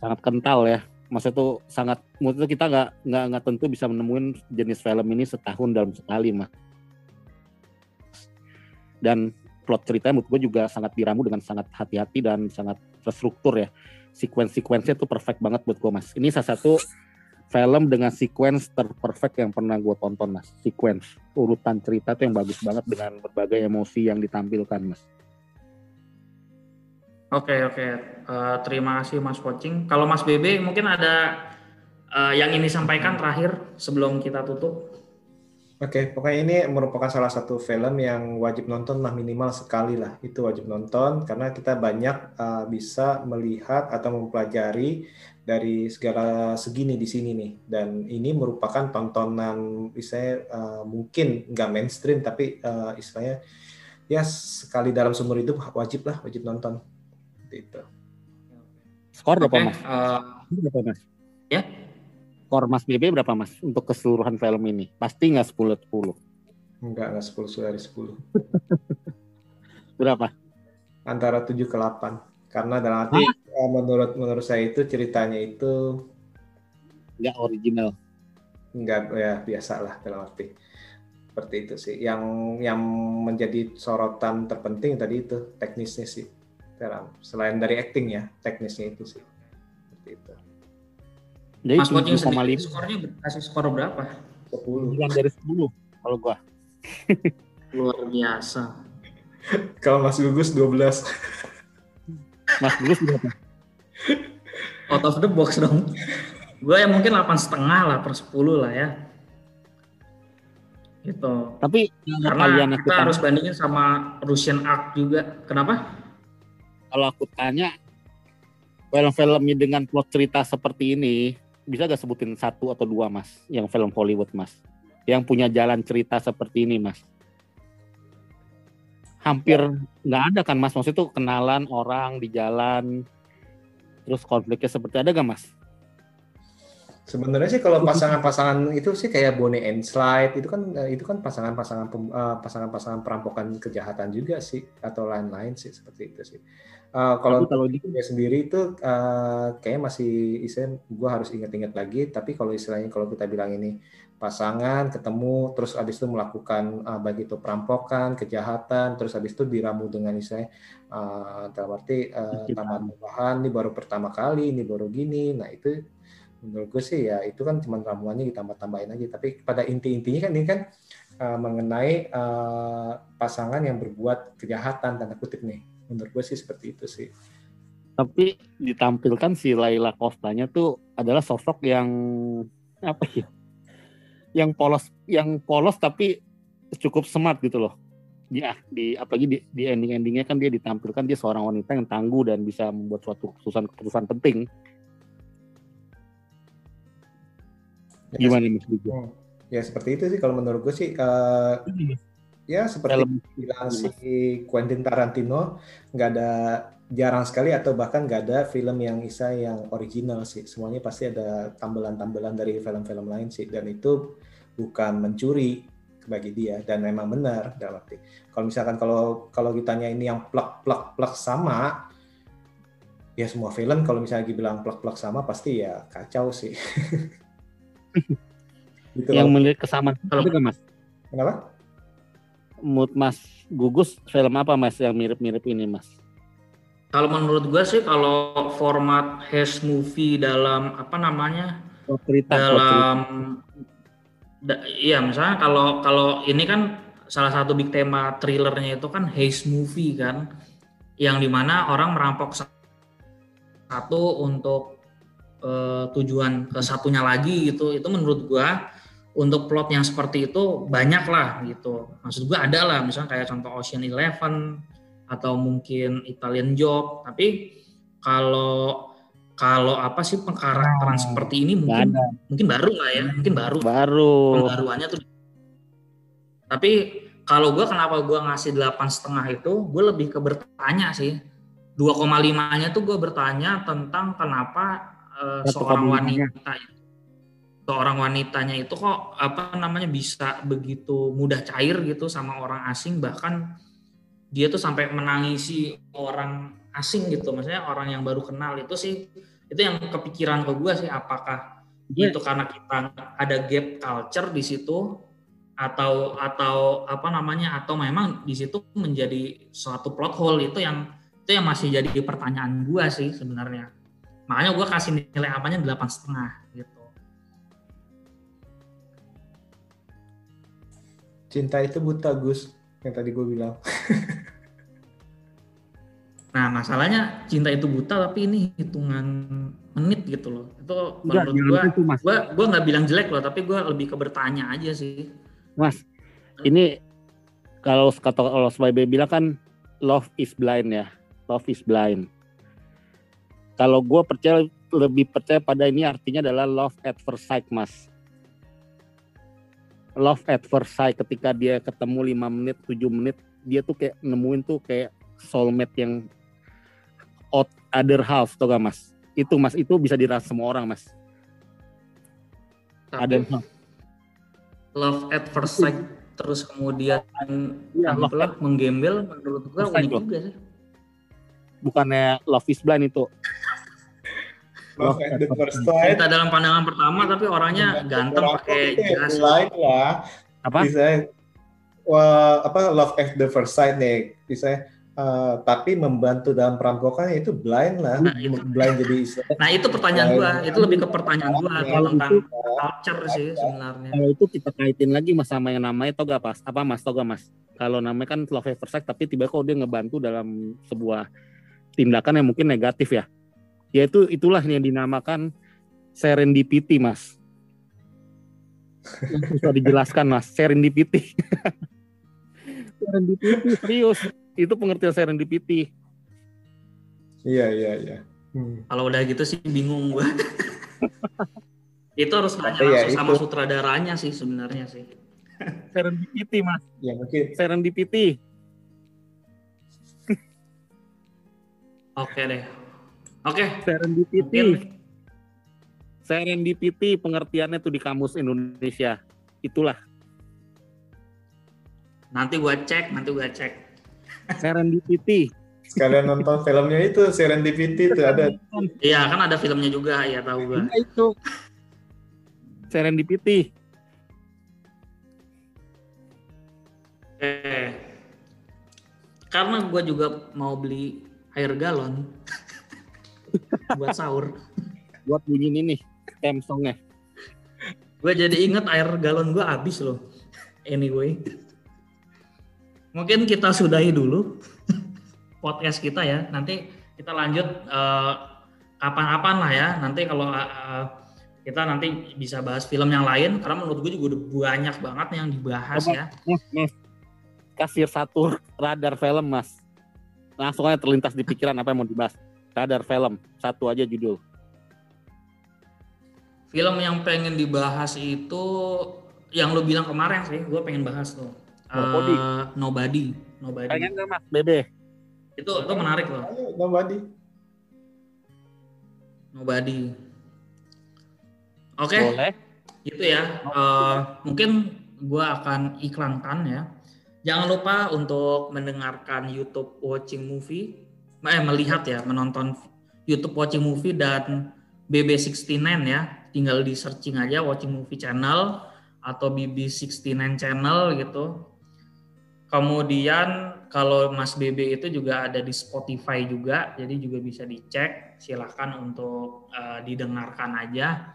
sangat kental ya. Maksudnya tuh sangat menurut kita nggak nggak nggak tentu bisa menemuin jenis film ini setahun dalam sekali mah. Dan plot ceritanya menurut gua juga sangat diramu dengan sangat hati-hati dan sangat terstruktur ya. Sequence-sequence-nya tuh perfect banget buat gua mas. Ini salah satu film dengan sequence terperfect yang pernah gue tonton mas sequence urutan cerita tuh yang bagus banget dengan berbagai emosi yang ditampilkan mas Oke oke, Eh, terima kasih Mas Watching. Kalau Mas BB mungkin ada eh, yang ingin disampaikan terakhir sebelum kita tutup. Oke, pokoknya ini merupakan salah satu film yang wajib nonton lah minimal sekali lah. Itu wajib nonton karena kita banyak uh, bisa melihat atau mempelajari dari segala segi nih di sini nih dan ini merupakan tontonan misalnya uh, mungkin nggak mainstream tapi uh, istilahnya ya sekali dalam seumur hidup wajib lah wajib nonton itu Skor berapa Oke, mas? eh, Berapa mas? ya Skor mas BB berapa mas untuk keseluruhan film ini? Pasti nggak 10 10. nggak nggak 10 dari 10 Berapa? antara 7 ke 8 karena dalam arti uh, menurut menurut saya itu ceritanya itu Nggak original. nggak ya biasa lah dalam arti. Seperti itu sih. Yang yang menjadi sorotan terpenting tadi itu teknisnya sih. Dalam selain dari acting ya teknisnya itu sih. Seperti itu. Jadi Mas Bocing sendiri 7,5 skornya kasih skor berapa? 10 9 dari 10 kalau gua. Luar biasa. kalau Mas Gugus 12 Mas Gus berapa? Out of the box dong. Gue ya mungkin 8 setengah lah per 10 lah ya. Gitu. Tapi yang Karena kita tanya, harus bandingin sama Russian Ark juga. Kenapa? kalau aku tanya film-filmnya dengan plot cerita seperti ini bisa gak sebutin satu atau dua mas yang film Hollywood mas yang punya jalan cerita seperti ini mas hampir nggak ada kan mas maksudnya tuh kenalan orang di jalan terus konfliknya seperti ada gak mas Sebenarnya sih kalau pasangan-pasangan itu sih kayak Bonnie and Clyde itu kan eh, itu kan pasangan-pasangan eh, pasangan-pasangan perampokan kejahatan juga sih atau lain-lain sih seperti itu sih. Eh, kalau Tapi kalau di dia sendiri itu eh, kayaknya masih istilahnya gue harus ingat-ingat lagi tapi kalau istilahnya kalau kita bilang ini pasangan ketemu terus habis itu melakukan eh, baik itu perampokan kejahatan terus habis itu diramu dengan istilahnya eh, dalam arti eh, Kita- tambahan tambahan ini baru pertama kali ini baru gini. Nah itu menurut gue sih ya itu kan cuma ramuannya ditambah-tambahin aja. Tapi pada inti-intinya kan ini kan eh, mengenai eh, pasangan yang berbuat kejahatan tanda kutip nih. Menurut gue sih seperti itu sih. Tapi ditampilkan si Laila Costanya tuh adalah sosok yang apa ya yang polos yang polos tapi cukup smart gitu loh dia di apalagi di, di ending endingnya kan dia ditampilkan dia seorang wanita yang tangguh dan bisa membuat suatu keputusan keputusan penting gimana nih Mas Gugu? Hmm. Ya seperti itu sih kalau menurut gue sih eh, ya seperti bilang si Quentin Tarantino nggak ada jarang sekali atau bahkan nggak ada film yang isa yang original sih. Semuanya pasti ada tambelan-tambelan dari film-film lain sih. Dan itu bukan mencuri bagi dia. Dan memang benar dalam arti. Kalau misalkan kalau kalau ditanya ini yang plak plak plak sama ya semua film kalau misalnya dibilang plak plak sama pasti ya kacau sih. Gitu yang melihat kesamaan Kalau- itu mas? Kenapa? Mood mas gugus film apa mas yang mirip-mirip ini mas Kalau menurut gue sih kalau format hash movie dalam apa namanya cerita plot cerita. dalam da- iya misalnya kalau kalau ini kan salah satu big tema thrillernya itu kan haze movie kan yang di mana orang merampok sa- satu untuk eh, tujuan ke satunya lagi gitu itu menurut gua untuk plot yang seperti itu banyak lah gitu maksud gua ada lah misalnya kayak contoh Ocean Eleven atau mungkin Italian Job tapi kalau kalau apa sih pengkarakteran Nah, seperti ini mungkin ada. mungkin baru lah ya mungkin baru. Baru. Pembaruannya tuh. Tapi kalau gue kenapa gue ngasih delapan setengah itu gue lebih ke bertanya sih. 2,5 nya tuh gue bertanya tentang kenapa Satu seorang wanita itu seorang wanitanya itu kok apa namanya bisa begitu mudah cair gitu sama orang asing bahkan dia tuh sampai menangisi orang asing gitu. Maksudnya orang yang baru kenal itu sih itu yang kepikiran ke gue sih apakah Gue- itu karena kita ada gap culture di situ atau atau apa namanya atau memang di situ menjadi suatu plot hole. Itu yang itu yang masih jadi pertanyaan gua sih sebenarnya. Makanya gua kasih nilai apanya delapan setengah gitu. Cinta itu buta Gus yang tadi gue bilang. Nah masalahnya cinta itu buta tapi ini hitungan menit gitu loh. Itu Enggak, menurut mas. gua gua nggak bilang jelek loh tapi gua lebih ke bertanya aja sih. Mas, ini kalau kata kalau Spy bilang kan love is blind ya, love is blind. Kalau gue percaya lebih percaya pada ini artinya adalah love at first sight, Mas. Love at first sight ketika dia ketemu 5 menit, 7 menit, dia tuh kayak nemuin tuh kayak soulmate yang out other half tuh gak Mas? Itu Mas, itu bisa dirasa semua orang, Mas. Tapi Ada love at first sight terus kemudian Iya, love menggembel menurut gua sight, unik juga sih. bukannya love is blind itu. Love at the first sight. Kita dalam pandangan pertama tapi orangnya ganteng pakai jas. Blind lah. Apa? Bisa wah, apa love at the first sight nih. Bisa eh, tapi membantu dalam perampokan itu blind lah. Nah, itu. blind jadi istilah. Nah, itu pertanyaan gua, itu lebih ke pertanyaan gua Kalau kalau tentang itu- culture sih sebenarnya. Kalau itu kita kaitin lagi mas sama yang namanya toga pas apa mas toga mas. Kalau namanya kan love at first sight tapi tiba kok dia ngebantu dalam sebuah tindakan yang mungkin negatif ya. Yaitu itulah yang dinamakan serendipity mas. Yang susah dijelaskan mas, serendipity. serendipity serius. Itu pengertian serendipity. Iya iya iya. Hmm. Kalau udah gitu sih bingung gua. itu harus nanya ya langsung sama itu. sutradaranya sih sebenarnya sih. Serendipity mas, Ya mungkin serendipity. Oke deh. Oke, Serendipity. mungkin Serendipity pengertiannya tuh di kamus Indonesia. Itulah nanti gua cek, nanti gua cek. serendipity. sekalian nonton filmnya itu Serendipity itu ada Iya, kan ada filmnya juga, ya tahu gua. Nah, itu serendipity. Eh, karena gue juga mau beli air galon buat sahur. buat bunyi ini nih theme songnya. Gue jadi inget air galon gue habis loh. Anyway, mungkin kita sudahi dulu podcast kita ya. Nanti kita lanjut eh, kapan-kapan lah ya. Nanti kalau eh, kita nanti bisa bahas film yang lain karena menurut gue juga udah banyak banget yang dibahas Coba. ya. Mas, mas, kasih satu radar film mas. Langsung aja terlintas di pikiran apa yang mau dibahas. Radar film, satu aja judul. Film yang pengen dibahas itu yang lu bilang kemarin sih, gue pengen bahas tuh. Nobody. Eh, Nobody, Nobody. Pengen nggak mas, Bebe? Itu itu menarik loh, nobody. Nobody. Oke, Boleh. gitu ya. Eh, mungkin gue akan iklankan ya. Jangan lupa untuk mendengarkan YouTube Watching Movie, eh melihat ya, menonton YouTube Watching Movie dan BB69 ya. Tinggal di searching aja Watching Movie Channel atau BB69 Channel gitu. Kemudian kalau Mas BB itu juga ada di Spotify juga, jadi juga bisa dicek. Silahkan untuk eh, didengarkan aja.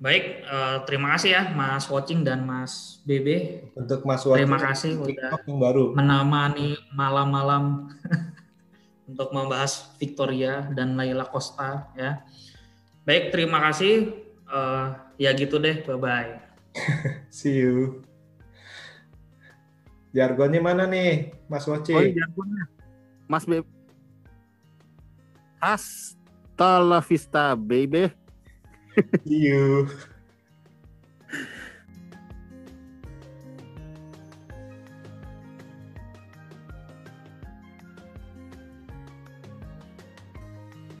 Baik, eh, terima kasih ya Mas Watching dan Mas BB Untuk Mas Terima Wati, kasih udah yang baru. menemani malam-malam untuk membahas Victoria dan Laila Costa ya. Baik, terima kasih. Eh, ya gitu deh, bye bye. See you. Jargonnya mana nih, Mas Woci? Oh, iya, jargonnya. Mas Bebe. Hasta la vista, baby. See you.